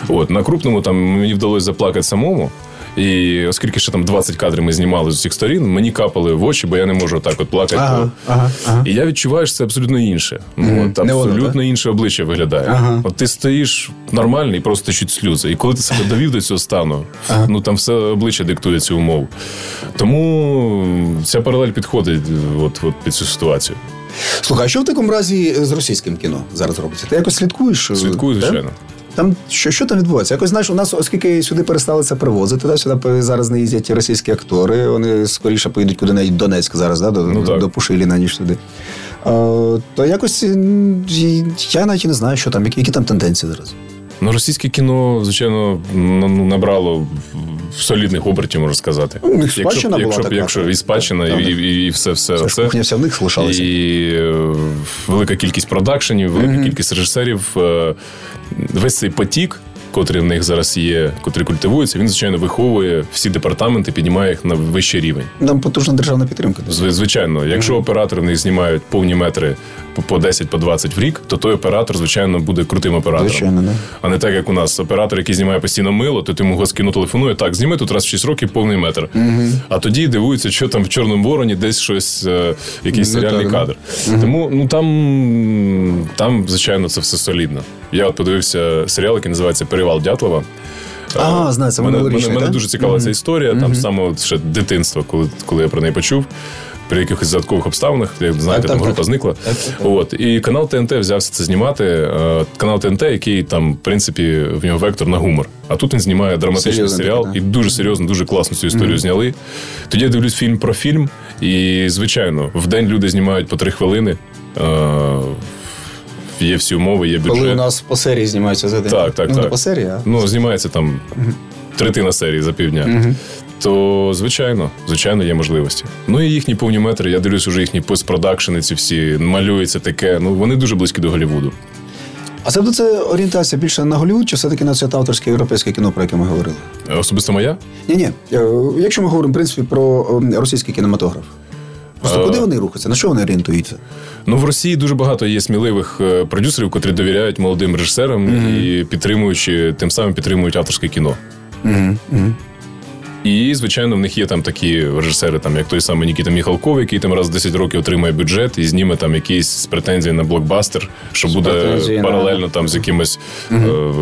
От на крупному там мені вдалося заплакати самому. І оскільки ще там 20 кадрів ми знімали з усіх сторін, мені капали в очі, бо я не можу так от плакати. Ага, ага, ага. І я відчуваю, що це абсолютно інше. Ну, от, Не воно, абсолютно інше обличчя виглядає. Ага. От ти стоїш нормальний, просто течуть сльози. І коли ти себе довів до цього стану, ну там все обличчя диктує цю умову. Тому ця паралель підходить от, от під цю ситуацію. Слухай, а що в такому разі з російським кіно зараз робиться? Ти якось слідкуєш? Слідкую, Так? Там що, що там відбувається? Якось знаєш, у нас, оскільки сюди перестали це привозити, да, сюди зараз не їздять російські актори, вони скоріше поїдуть куди-небудь Донецьк зараз, да, до, Ну, так. до Пушиліна, ніж туди. А, то якось я навіть не знаю, що там, які, які там тенденції зараз. Ну, російське кіно, звичайно, набрало солідних обертів, можна сказати. Ну, спадщина якщо, була якщо, така. якщо і спадщина, Так. і, і, і все, все. Це ж кухня вся в них залишалася. І е, велика кількість продакшенів, велика кількість режисерів. е, Весь цей потік, котрий в них зараз є, котрий культивується, він, звичайно, виховує всі департаменти, піднімає їх на вищий рівень. Там потужна державна підтримка. Звичайно, якщо оператори в них знімають повні метри по- по 10 по 20 в рік, то той оператор, звичайно, буде крутим оператором. Звичайно, да. А не так, як у нас оператор, який знімає постійно мило, то ти йому кіно телефонує. Так, зніми тут раз в 6 років повний метр. А тоді дивуються, що там в Чорному вороні десь щось, е, якийсь Ну, серіальний кадр. Тому ну там, там, звичайно, це все солідно. Я от подивився серіал, який називається Перевал Дятлова. А, знаю, це мене, мене, мене так? дуже цікава ця історія. Там саме ще дитинство, коли, коли я про неї почув. При якихось загадкових обставинах, як знаєте, так, там група так. зникла. От і канал ТНТ взявся це знімати. Е, Канал ТНТ, який там, в принципі, в нього вектор на гумор. А тут він знімає драматичний Серйозний серіал такий, і дуже серйозно, дуже класно цю історію зняли. Тоді я дивлюсь фільм про фільм, і звичайно, в день люди знімають по три хвилини. Е, Є всі умови, є бюджет. Коли у нас по серії знімаються за день. Так, так, ну, так. не по серії, а Ну, знімається там третина серії за півдня. То, звичайно, звичайно, є можливості. Ну і їхні повні метри, я дивлюсь, уже їхні постпродакшени, ці всі малюється таке. Ну, вони дуже близькі до Голлівуду. А це це орієнтація більше на Голлівуд, чи все-таки на це авторське європейське кіно, про яке ми говорили? Особисто моя. Ні, ні. Якщо ми говоримо в принципі про ем, російський кінематограф. Просто Е. куди вони рухаються? На що вони орієнтуються? Ну, в Росії дуже багато є сміливих е, продюсерів, котрі довіряють молодим режисерам і підтримуючи, тим самим підтримують авторське кіно. І, звичайно, в них є там такі режисери, там, як той самий Нікіта Міхалков, який там раз в 10 років отримає бюджет і зніме там якісь з претензії на блокбастер, що буде претензії на- паралельно там з якимось е,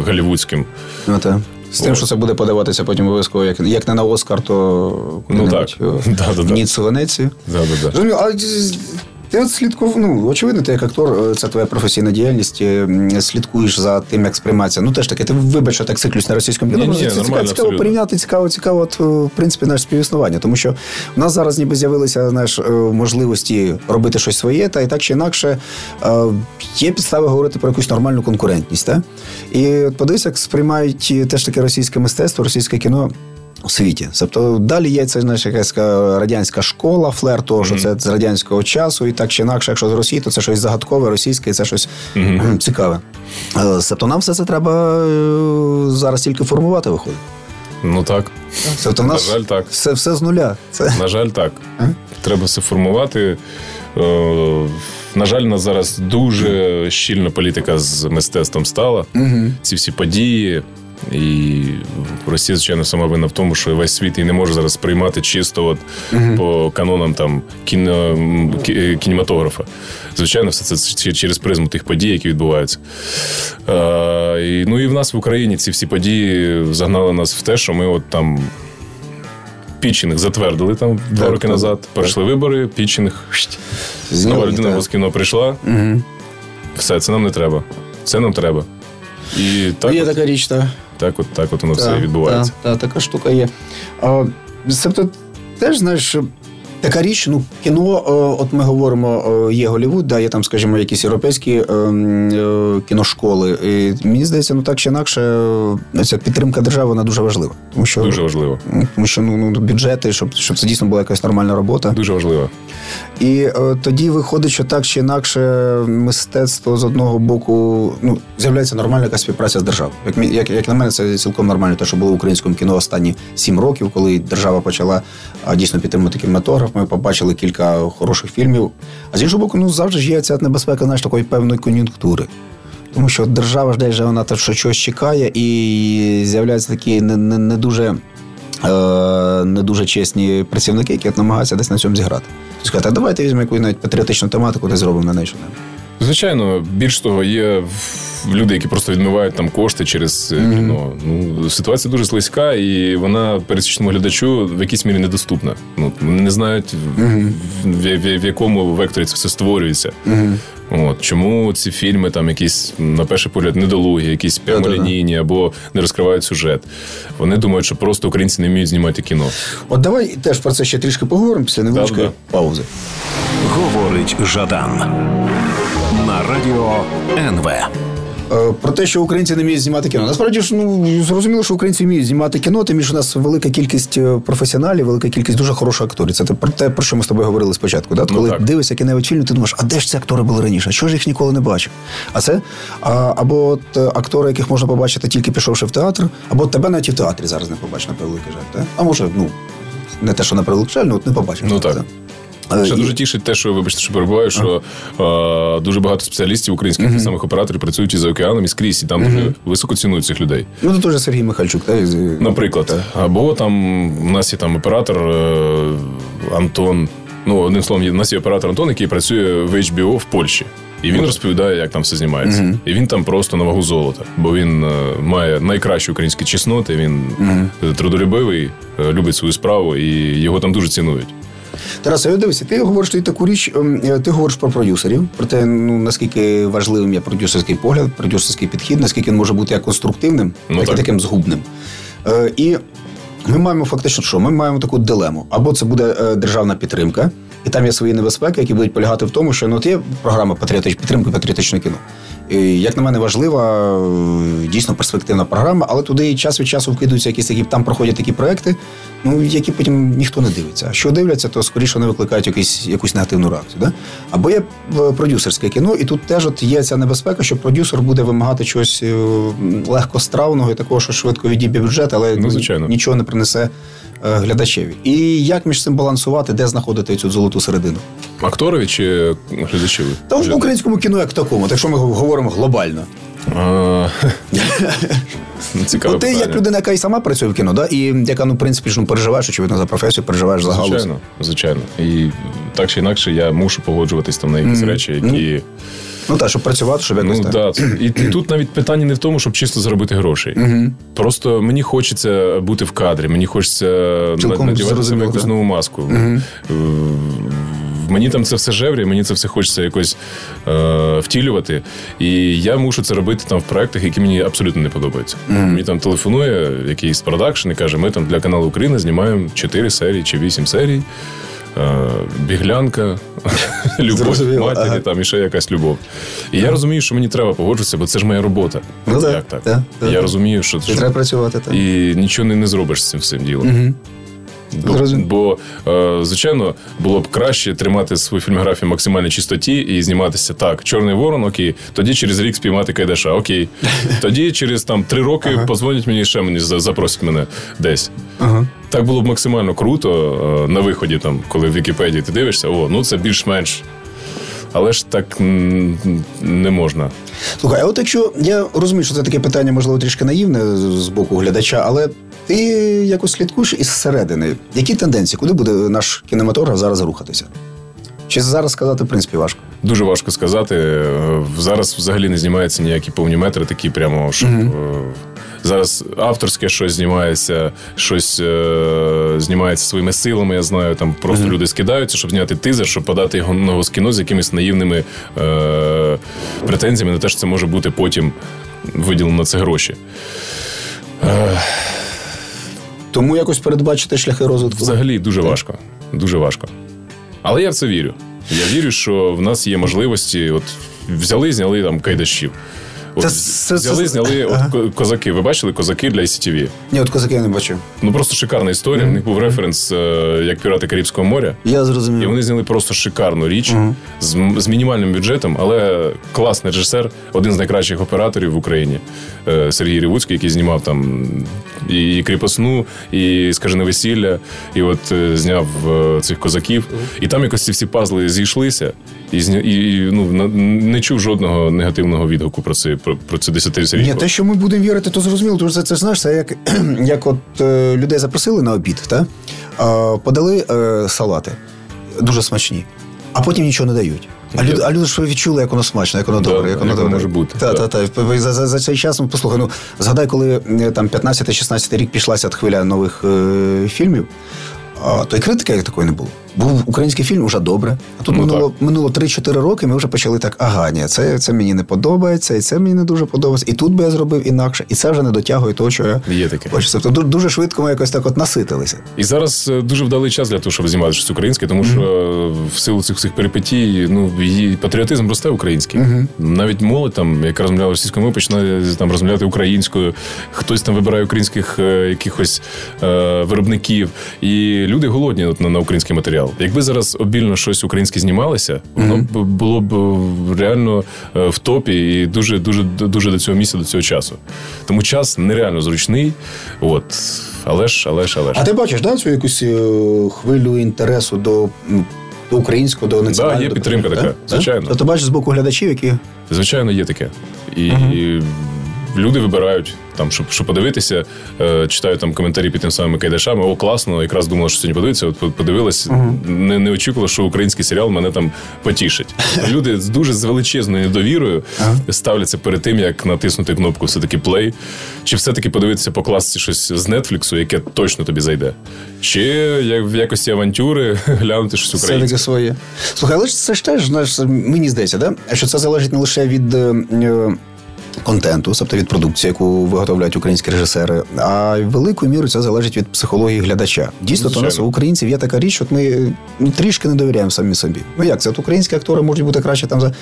голівудським. Ну, так. З тим, що це буде подаватися потім обов'язково, як, як не на Оскар, то Ну, так. Да-да-да. <laughs> в Ніццу, Венецію. Да-да-да. Розумію, а ти от слідкував, ну, очевидно, ти як актор, е, це твоя професійна діяльність, е, слідкуєш за тим, як сприймається. Ну, теж таки, ти вибач, що так циклюсь на російському кіно. Це цікаво, цікаво порівняти, цікаво, цікаво, от, е, в принципі, наше співіснування. Тому що в нас зараз ніби з'явилися знаєш, можливості робити щось своє, та і так чи інакше є підстави говорити про якусь нормальну конкурентність. Та? І от подивись, як сприймають теж таке російське мистецтво, російське кіно. У світі. Тобто далі є це знаєш, якась радянська школа, флер того, що це з радянського часу, і так чи інакше, якщо з Росії, то це щось загадкове, російське, і це щось кхм, цікаве. Е, Тобто нам все це треба е, зараз тільки формувати, виходить. Ну так. Тобто в нас На жаль, так. Все, все з нуля. Це... На жаль, так. Треба все формувати. Е, На жаль, нас зараз дуже щільна політика з мистецтвом стала. Ці всі події. І Росія, звичайно, сама винна в тому, що весь світ і не може зараз сприймати чисто от по канонам там кіно, кі- кінематографа. Звичайно, все це через призму тих подій, які відбуваються. Е, і, ну і в нас в Україні ці всі події загнали нас в те, що ми от там Пічених затвердили там два Так, роки так, назад. Пройшли вибори, Пічених. Нова людина з кіно прийшла. Все, це нам не треба. Це нам треба. І так, Є от, така річ, так. Так, от, так от воно все відбувається. Та, та, така штука є. А, тобто, теж знаєш. Така річ, ну кіно, е, от ми говоримо, е, є Голівуд, да, є там, скажімо, якісь європейські е, м, е, кіношколи. І мені здається, ну так чи інакше, ця підтримка держави вона дуже важлива. Тому що, Дуже важливо. тому що ну, ну, бюджети, щоб, щоб це дійсно була якась нормальна робота. Дуже важливо. І тоді виходить, що так чи інакше мистецтво з одного боку ну, з'являється нормальна якась співпраця з державою. Як, як, як на мене, це цілком нормально, те, що було в українському кіно останні сім років, коли держава почала дійсно підтримувати кінематограф. Ми побачили кілька хороших фільмів. А з іншого боку, ну завжди ж є ця небезпека знаєш, такої певної кон'юнктури. Тому що держава ж десь вона що щось чекає, і з'являються такі не, не, не дуже. е, Не дуже чесні працівники, які намагаються десь на цьому зіграти. Тобто сказати, а давайте візьмемо якусь навіть патріотичну тематику, де зробимо на неї що Звичайно, більш того, є люди, які просто відмивають там кошти через е, кіно. Ну, ситуація дуже слизька, і вона пересічному глядачу в якійсь мірі недоступна. Ну, вони не знають, в, в, в- в якому векторі це все створюється. От, чому ці фільми там якісь, на перший погляд, недолугі, якісь прямолінійні або не розкривають сюжет. Вони думають, що просто українці не вміють знімати кіно. От давай теж про це ще трішки поговоримо після невеличкої Да-да. паузи. Говорить Жадан радіо НВ. Е, Про те, що українці не вміють знімати кіно. Насправді ж ну зрозуміло, що українці вміють знімати кіно, тим більше у нас велика кількість е, професіоналів, велика кількість дуже хороших акторів. Це про те, про що ми з тобою говорили спочатку. Да? Ну, Коли так. дивишся який-небудь фільм, ти думаєш, а де ж ці актори були раніше? А чого ж їх ніколи не бачив? А це а, або от, е, актори, яких можна побачити тільки пішовши в театр, або тебе навіть і в театрі зараз не побачиш на превеликий жаль. Так? А може, ну не те, що на превеликий жаль, ну от не побачиш. Ну, так. Ще і- дуже тішить те, що вибачте, що перебуваю, що е, дуже багато спеціалістів українських mm самих операторів працюють і за океаном, і скрізь, і там дуже високо цінують цих людей. Ну, тут теж Сергій Михальчук, так? Наприклад, або там у нас є там оператор е, Антон. Ну, одним словом, у нас є оператор Антон, який працює в HBO в Польщі. І він розповідає, як там все знімається. І він там просто на вагу золота, бо він е, має найкращі українські чесноти, він е, трудолюбивий, е, любить свою справу, і його там дуже цінують. Тарас, а дивися, ти говориш ти таку річ, ем, е, ти говориш про продюсерів, про те, ну наскільки важливим є продюсерський погляд, продюсерський підхід, наскільки він може бути як конструктивним, Ну, так, і таким згубним. Е, і ми маємо фактично що? Ми маємо таку дилему. Або це буде е, державна підтримка, і там є свої небезпеки, які будуть полягати в тому, що ну, от є програма патріотич, підтримки патріотичного кіно. І, як на мене, важлива, дійсно перспективна програма, але туди час від часу вкидаються якісь такі, там проходять такі проекти, ну, які потім ніхто не дивиться. А що дивляться, то скоріше вони викликають якусь, якусь негативну реакцію. Да? Або є е, продюсерське кіно, і тут теж от є ця небезпека, що продюсер буде вимагати чогось е, легкостравного і такого, що швидко відіб'є бюджет, але Ну, звичайно. нічого не принесе е, глядачеві. І як між цим балансувати, де знаходити цю золоту середину? Акторові чи глядачеві? Та в українському кіно як такому, так що ми говоримо глобально. А, <laughs> ну, Цікаве От ти питання. як людина, яка і сама працює в кіно, да? і яка, ну, в принципі, ж, ну, переживаєш, очевидно, за професію, переживаєш за галузь. Звичайно, звичайно. І так чи інакше я мушу погоджуватись там на якісь речі, які. Ну так, щоб працювати, щоб якось Ну так. да, це- і, і тут навіть питання не в тому, щоб чисто заробити грошей. Просто мені хочеться бути в кадрі, мені хочеться на- Цілком надівати себе зрозуміло, якусь да. нову маску. Е, Мені там це все жеврі, мені це все хочеться якось е, втілювати. І я мушу це робити там в проектах, які мені абсолютно не подобаються. Мені там телефонує якийсь продакшн і каже: ми там для каналу Україна знімаємо 4 серії чи 8 серій. Е, Біглянка, <laughs> любов Зрозуміло, матері, ага. там і ще якась любов. І я розумію, що мені треба погоджуватися, бо це ж моя робота. Ну, так, Як так? так. Я розумію, що що- треба працювати так. і нічого не, не зробиш з цим всім ділом. Бо, Зрозумів. бо е, звичайно, було б краще тримати свою фільмографію в максимальній чистоті і зніматися так. Чорний ворон, окей. Тоді через рік спіймати Кайдаша, окей. <laughs> Тоді через там три роки позвонять мені ще мені за- запросять мене десь. Ага. Так було б максимально круто е, на виході, там, коли в Вікіпедії ти дивишся, о, ну це більш-менш. Але ж так не можна. Слухай, а от якщо я розумію, що це таке питання, можливо, трішки наївне з боку глядача, але ти якось слідкуєш із середини. Які тенденції? Куди буде наш кінематограф зараз рухатися? Чи зараз сказати, в принципі, важко? Дуже важко сказати. Е, Зараз взагалі не знімаються ніякі повні метри, такі прямо щоб. е, Зараз авторське щось знімається, щось е, знімається своїми силами. Я знаю, там просто люди скидаються, щоб зняти тизер, щоб подати його на кіно з якимись наївними е, претензіями на те, що це може бути потім виділено на це гроші. Тому якось передбачити шляхи розвитку. Взагалі дуже важко. Дуже важко. Але я в це вірю. Я вірю, що в нас є можливості. От взяли, зняли там кайдашів. От Це- це- взяли, це- зняли Ага. ко- козаки. Ви бачили козаки для ICTV? Ні, от козаки я не бачив. Ну просто шикарна історія. В них був референс е, як пірати Карибського моря. Я зрозумів. І вони зняли просто шикарну річ з, м- з мінімальним бюджетом, але класний режисер, один з найкращих операторів в Україні. е, Сергій Рівуцький, який знімав там і, кріпосну, і скажене весілля, і от е, зняв цих козаків. І там якось ці всі пазли зійшлися, і, і ну, не чув жодного негативного відгуку про це про, про це 10. Ні, те, що ми будемо вірити, то зрозуміло. Що це, це знаєш, це як, <clears throat> як от е, людей запросили на обід, та? Подали е, салати дуже смачні, а потім нічого не дають. А люди, а люди ж відчули, як воно смачно, як воно Да, добре, як воно як добре. може бути, Та, да. та, та. За, за, за цей час, ну, послухай, ну згадай, коли е, там 15-16 рік пішлася хвиля нових е, фільмів, а, то й критики як такої не було. Був український фільм уже добре. А тут Ну, минуло, так. минуло 3-4 роки. Ми вже почали так, ага, ні, це, це мені не подобається, і це мені не дуже подобається. І тут би я зробив інакше, і це вже не дотягує того, що я Є таке. хочу. Тобто дуже швидко ми якось так от наситилися. І зараз е, дуже вдалий час для того, щоб знімати щось українське, тому що е, в силу цих всіх перипетій, ну її патріотизм росте український. Навіть молодь там, яка розмовляла російською мовою, починає там розмовляти українською. Хтось там вибирає українських е, якихось е, виробників, і люди голодні от, на, на український матеріал. Якби зараз обільно щось українське знімалося, воно б було б е, реально е, в топі і дуже, дуже, дуже до цього місця, до цього часу. Тому час нереально зручний. От. Але ж, але ж, але ж. А ти бачиш, да, цю якусь е, хвилю інтересу до, до українського, до національного? Так, є підтримка да? така, Да? звичайно. Тобто бачиш з боку глядачів, які Звичайно, є таке. І, і люди вибирають там, щоб, щоб подивитися, е, читають там коментарі під тим самими кайдашами. О, класно, якраз думала, що сьогодні подивитися. От подивилась, не, не очікувала, що український серіал мене там потішить. <laughs> Люди з дуже з величезною недовірою ставляться перед тим, як натиснути кнопку все-таки плей, чи все-таки подивитися по класці щось з Нетфліксу, яке точно тобі зайде. Чи як в якості авантюри <laughs> глянути щось українське. таки своє. Слухай, але це ж теж знаєш, мені здається, да? що це залежить не лише від. е, е, Контенту, тобто від продукції, яку виготовляють українські режисери, а великою мірою це залежить від психології глядача. Дійсно, то у нас у українців є така річ, от ми ну, трішки не довіряємо самі собі. Ну як це? От українські актори можуть бути краще там за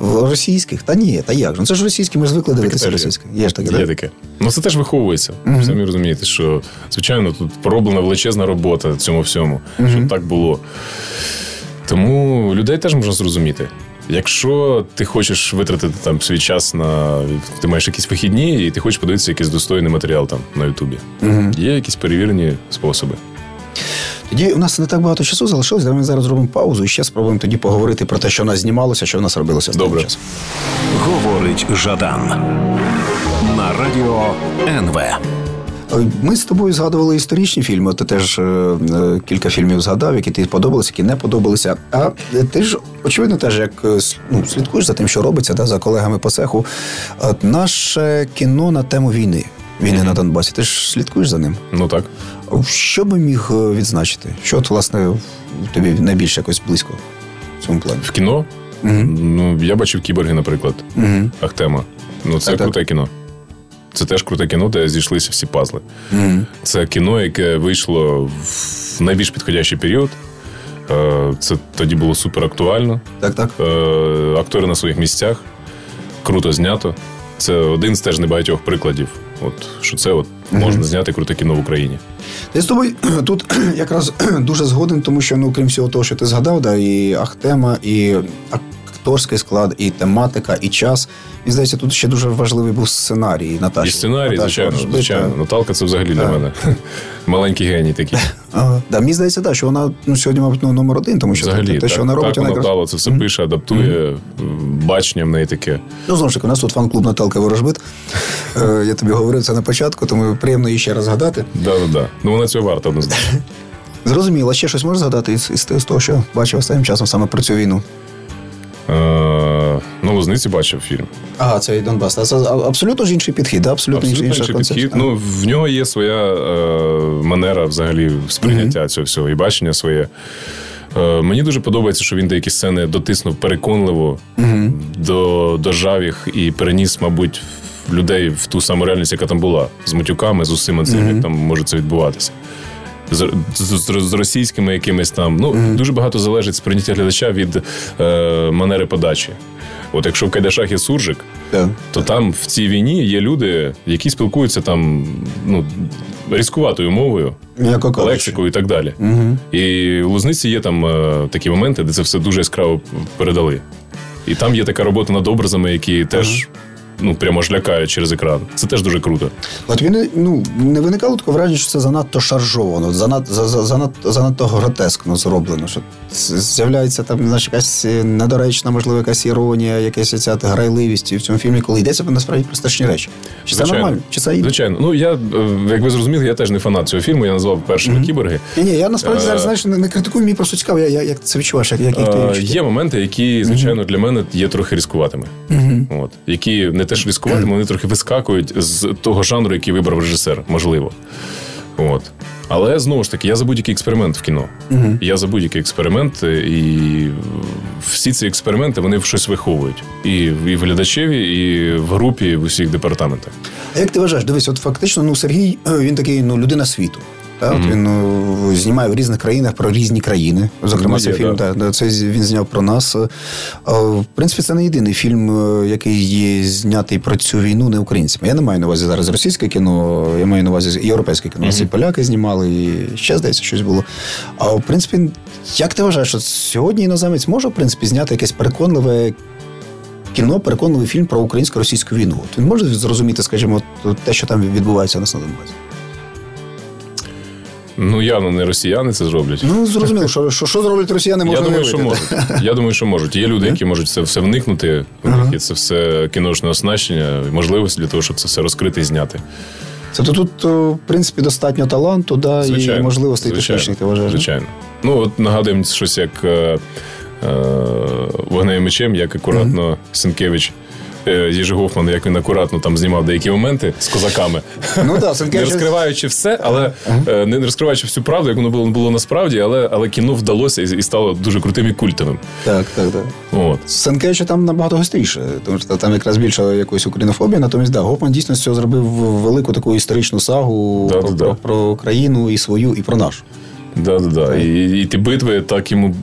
російських? Та ні, та як? Ну це ж російські, ми ж звикли дивитися російське. Є ж таке, Є таке. Ну це теж виховується. Самі розумієте, що звичайно тут пороблена величезна робота цьому всьому, щоб так було. Тому людей теж можна зрозуміти. Якщо ти хочеш витратити там свій час на ти маєш якісь вихідні, і ти хочеш подивитися якийсь достойний матеріал там на Ютубі. Є якісь перевірені способи. Тоді у нас не так багато часу залишилось. Давай ми зараз зробимо паузу і ще спробуємо тоді поговорити про те, що в нас знімалося, що в нас робилося з Добре. часом. Говорить Жадан на радіо НВ. Е, Ми з тобою згадували історичні фільми. Ти теж е, е, кілька фільмів згадав, які тобі подобалися, які не подобалися. А ти ж, очевидно, теж як ну, слідкуєш за тим, що робиться, да, за колегами по цеху. Наше кіно на тему війни. Війни на Донбасі. Ти ж слідкуєш за ним. Ну так. Що би міг відзначити? Що от, власне, тобі найбільше якось близько в цьому плані? В кіно ну я бачив кіборги, наприклад, Угу. Ахтема. Ну це Так, так. кіно. Це теж круте кіно, де зійшлися всі пазли. Це кіно, яке вийшло в найбільш підходящий період. Е, Це тоді було супер актуально. Так, так. Е, Актори на своїх місцях. Круто знято. Це один з теж небагатьох прикладів. От що це от можна зняти круте кіно в Україні. Я з тобою <clears throat> тут <clears throat> якраз <clears throat> дуже згоден, тому що ну, крім всього того, що ти згадав, да, і Ахтема, і акторський склад, і тематика, і час. Мені здається, тут ще дуже важливий був сценарій Наташі. І сценарій, Наташі звичайно, Ворожбит, звичайно. так. Наталка це взагалі для мене <laughs> маленький геній такий. <laughs> Ага. Да, мені здається, так, що вона ну, сьогодні, мабуть, ну, номер один, тому що Взагалі, те, так, що вона робить, так вона вдало це все пише, адаптує, м, бачення в неї таке. Ну, знову ж таки, у нас тут фан-клуб Наталка Ворожбит. <laughs> Е, Я тобі говорив це на початку, тому приємно її ще раз згадати. Да-да-да. Ну вона цього варта однозначно. Зрозуміло, ще щось можеш згадати із, із, з того, що бачив останнім часом саме про цю війну. Ну, Лозниці бачив фільм. Ага, це і Донбас. Це абсолютно ж інший підхід, абсолютно, Абсолютно інша інший концепція. підхід. Ну, в нього є своя е, манера взагалі сприйняття цього всього і бачення своє. Е, мені дуже подобається, що він деякі сцени дотиснув переконливо, до, дожав їх і переніс, мабуть, людей в ту саму реальність, яка там була, з матюками, з усіма цим, як там може це відбуватися. З, з, з- російськими якимись там. Ну, дуже багато залежить сприйняття глядача від е, манери подачі. От якщо в Кайдашах є суржик, Так. то там в цій війні є люди, які спілкуються там ну, різкуватою мовою, кажучи. лексикою і так далі. І у Лозниці є там е, такі моменти, де це все дуже яскраво передали. І там є така робота над образами, які теж ну, прямо ж лякають через екран. Це теж дуже круто. От він ну, не виникало такого враження, що це занадто шаржовано, занад, за- за- занадто, занадто гротескно зроблено. Що з'являється там знаєш, якась недоречна, можливо, якась іронія, якась ця грайливість і в цьому фільмі, коли йдеться насправді про страшні речі. Чи це нормально? Чи це Звичайно. Ну я, е, як ви зрозуміли, я теж не фанат цього фільму, я назвав першими кіборги. Ні, ні, я насправді Е, зараз знаєш, не, не критикую, мені просто цікаво, я, я, як це відчуваєш, як, як, як ти Е. Є моменти, які, звичайно, для мене є трохи різкуватими. От. Які не те, що вони трохи вискакують з того жанру, який вибрав режисер, можливо. От. Але знову ж таки, я за будь-який експеримент в кіно. Угу. Я за будь-який експеримент, і всі ці експерименти вони в щось виховують. І, і в глядачеві, і в групі, і в усіх департаментах. А як ти вважаєш? Дивись, от фактично, ну Сергій він такий ну людина світу. Та, mm-hmm. Він ну, знімає в різних країнах про різні країни. Зокрема, ну, цей фільм да. та, це він зняв про нас. В принципі, це не єдиний фільм, який є знятий про цю війну не українцями. Я не маю на увазі зараз російське кіно, я маю на увазі європейське кіно. Mm-hmm. поляки знімали, і ще здається, щось було. А в принципі, як ти вважаєш, що сьогодні іноземець може в принципі зняти якесь переконливе кіно переконливий фільм про українсько-російську війну. От Він може зрозуміти, скажімо, те, що там відбувається у нас на Донбасі? Ну, явно не росіяни це зроблять. Ну, зрозуміло, що що, що зроблять росіяни, можна Я думаю, що можуть. Я думаю, що можуть. Є люди, які можуть це все вникнути, у них є це все кіношне оснащення, можливості для того, щоб це все розкрити і зняти. Це то тут, в принципі, достатньо таланту, да, звичайно, і можливостей технічних, ти вважаєш? Звичайно. Ну, от нагадуємо щось як е, е, вогнею мечем, як акуратно. Сенкевич Е, Єжи Гофман, як він акуратно там знімав деякі моменти з козаками, ну, да, не розкриваючи все, але uh-huh. не розкриваючи всю правду, як воно було було насправді, але але кіно вдалося і, і стало дуже крутим і культовим. Так, так, так. От. Сенкевича там набагато гостріше, тому що там якраз більше якоїсь українофобії. Натомість да, Гофман дійсно з цього зробив велику таку історичну сагу да, про, да, про, про країну і свою, і про нашу. Да, да, да. І, і ті битви так йому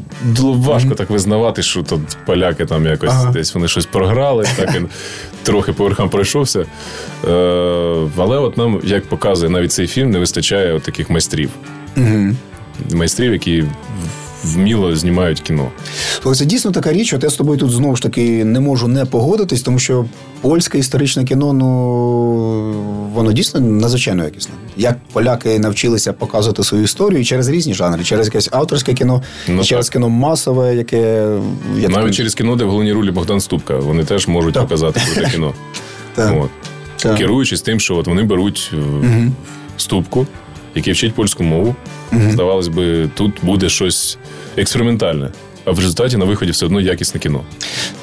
важко mm-hmm. так визнавати, що тут поляки там якось ага. десь вони щось програли, так він <laughs> трохи по верхам пройшовся. Е, Але от нам, як показує навіть цей фільм, не вистачає от таких майстрів. Mm-hmm. Майстрів, які вміло знімають кіно. Це дійсно така річ, от я з тобою тут знову ж таки не можу не погодитись, тому що польське історичне кіно, ну воно дійсно надзвичайно якісне. Як поляки навчилися показувати свою історію через різні жанри, через якесь авторське кіно, ну, через так. кіно масове, яке я навіть так... через кіно, де в головній ролі Богдан Ступка, вони теж можуть так. показати <laughs> круте кіно. От. Керуючись тим, що от вони беруть угу. ступку який вчить польську мову. mm Здавалось би, тут буде щось експериментальне. А в результаті на виході все одно якісне кіно.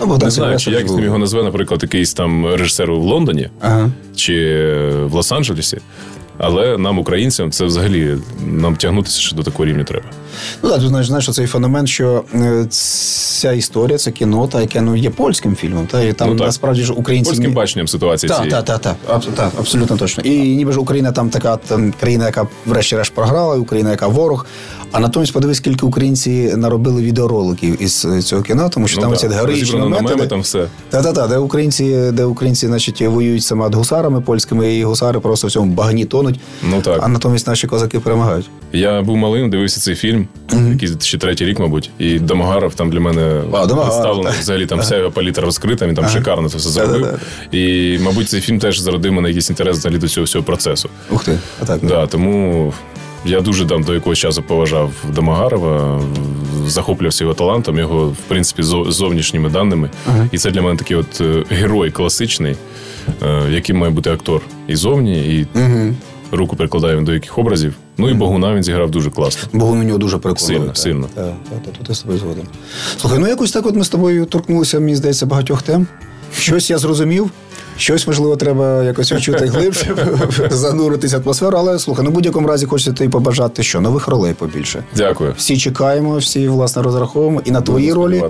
Ну, Богдан Не знаю, чи якісним його назве, наприклад, якийсь там режисер в Лондоні ага. чи в Лос-Анджелесі. Але нам, українцям, це взагалі нам тягнутися ще до такого рівня треба. Ну так, ти знаєш, знаєш, цей феномен, що е, ця історія, це кіно, та яке ну є польським фільмом. Та і там ну, насправді ж українці польським баченням ситуації. Так, так, так, так, так, абсолютно точно. І ніби ж Україна там така там, країна, яка врешті-решт програла, Україна, яка ворог. А натомість подивись, скільки українці наробили відеороликів із цього кіно, тому що ну, там ці героїчні моменти, де... там все. Та, та, та, де українці, де українці, значить, воюють саме гусарами польськими, і гусари просто в цьому багні тонуть. Ну так. А натомість наші козаки перемагають. Я був малим, дивився цей фільм, mm-hmm. який ще третій рік, мабуть, і Домогаров там для мене представлено взагалі там вся його палітра розкрита, він там ага. шикарно це все зробив. І, мабуть, цей фільм теж зародив мене якийсь інтерес взагалі до цього всього процесу. Ух ти, а так. Да, тому я дуже там до якогось часу поважав Домогарова, захоплювався його талантом, його, в принципі, зовнішніми даними. Ага. І це для мене такий от е, герой класичний, е, яким має бути актор і зовні, і угу. Руку прикладає він до яких образів. Ну і Богуна він зіграв дуже класно. Богун у нього дуже прикольний. Сильно, сильно. Так, так, так, тут я з тобою згоден. Слухай, ну якось так от ми з тобою торкнулися, мені здається, багатьох тем. Щось я зрозумів. Щось, можливо, треба якось відчути глибше, <laughs> зануритися в атмосферу. Але слухай, ну в будь-якому разі хочеться тобі побажати, що нових ролей побільше. Дякую. Всі чекаємо, всі власне розраховуємо і на твої ролі,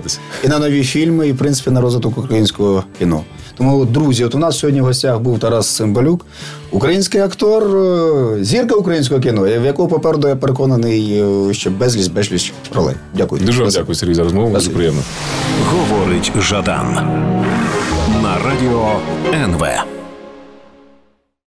і на нові фільми, і в принципі на розвиток українського кіно. Тому, друзі, от у нас сьогодні в гостях був Тарас Цимбалюк, український актор, е, зірка українського кіно, в якого попереду я переконаний, е, що безліч безліч ролей. Дякую. Дуже вам дякую, Сергій, за розмову. Дуже приємно. Говорить Жадан радіо НВ.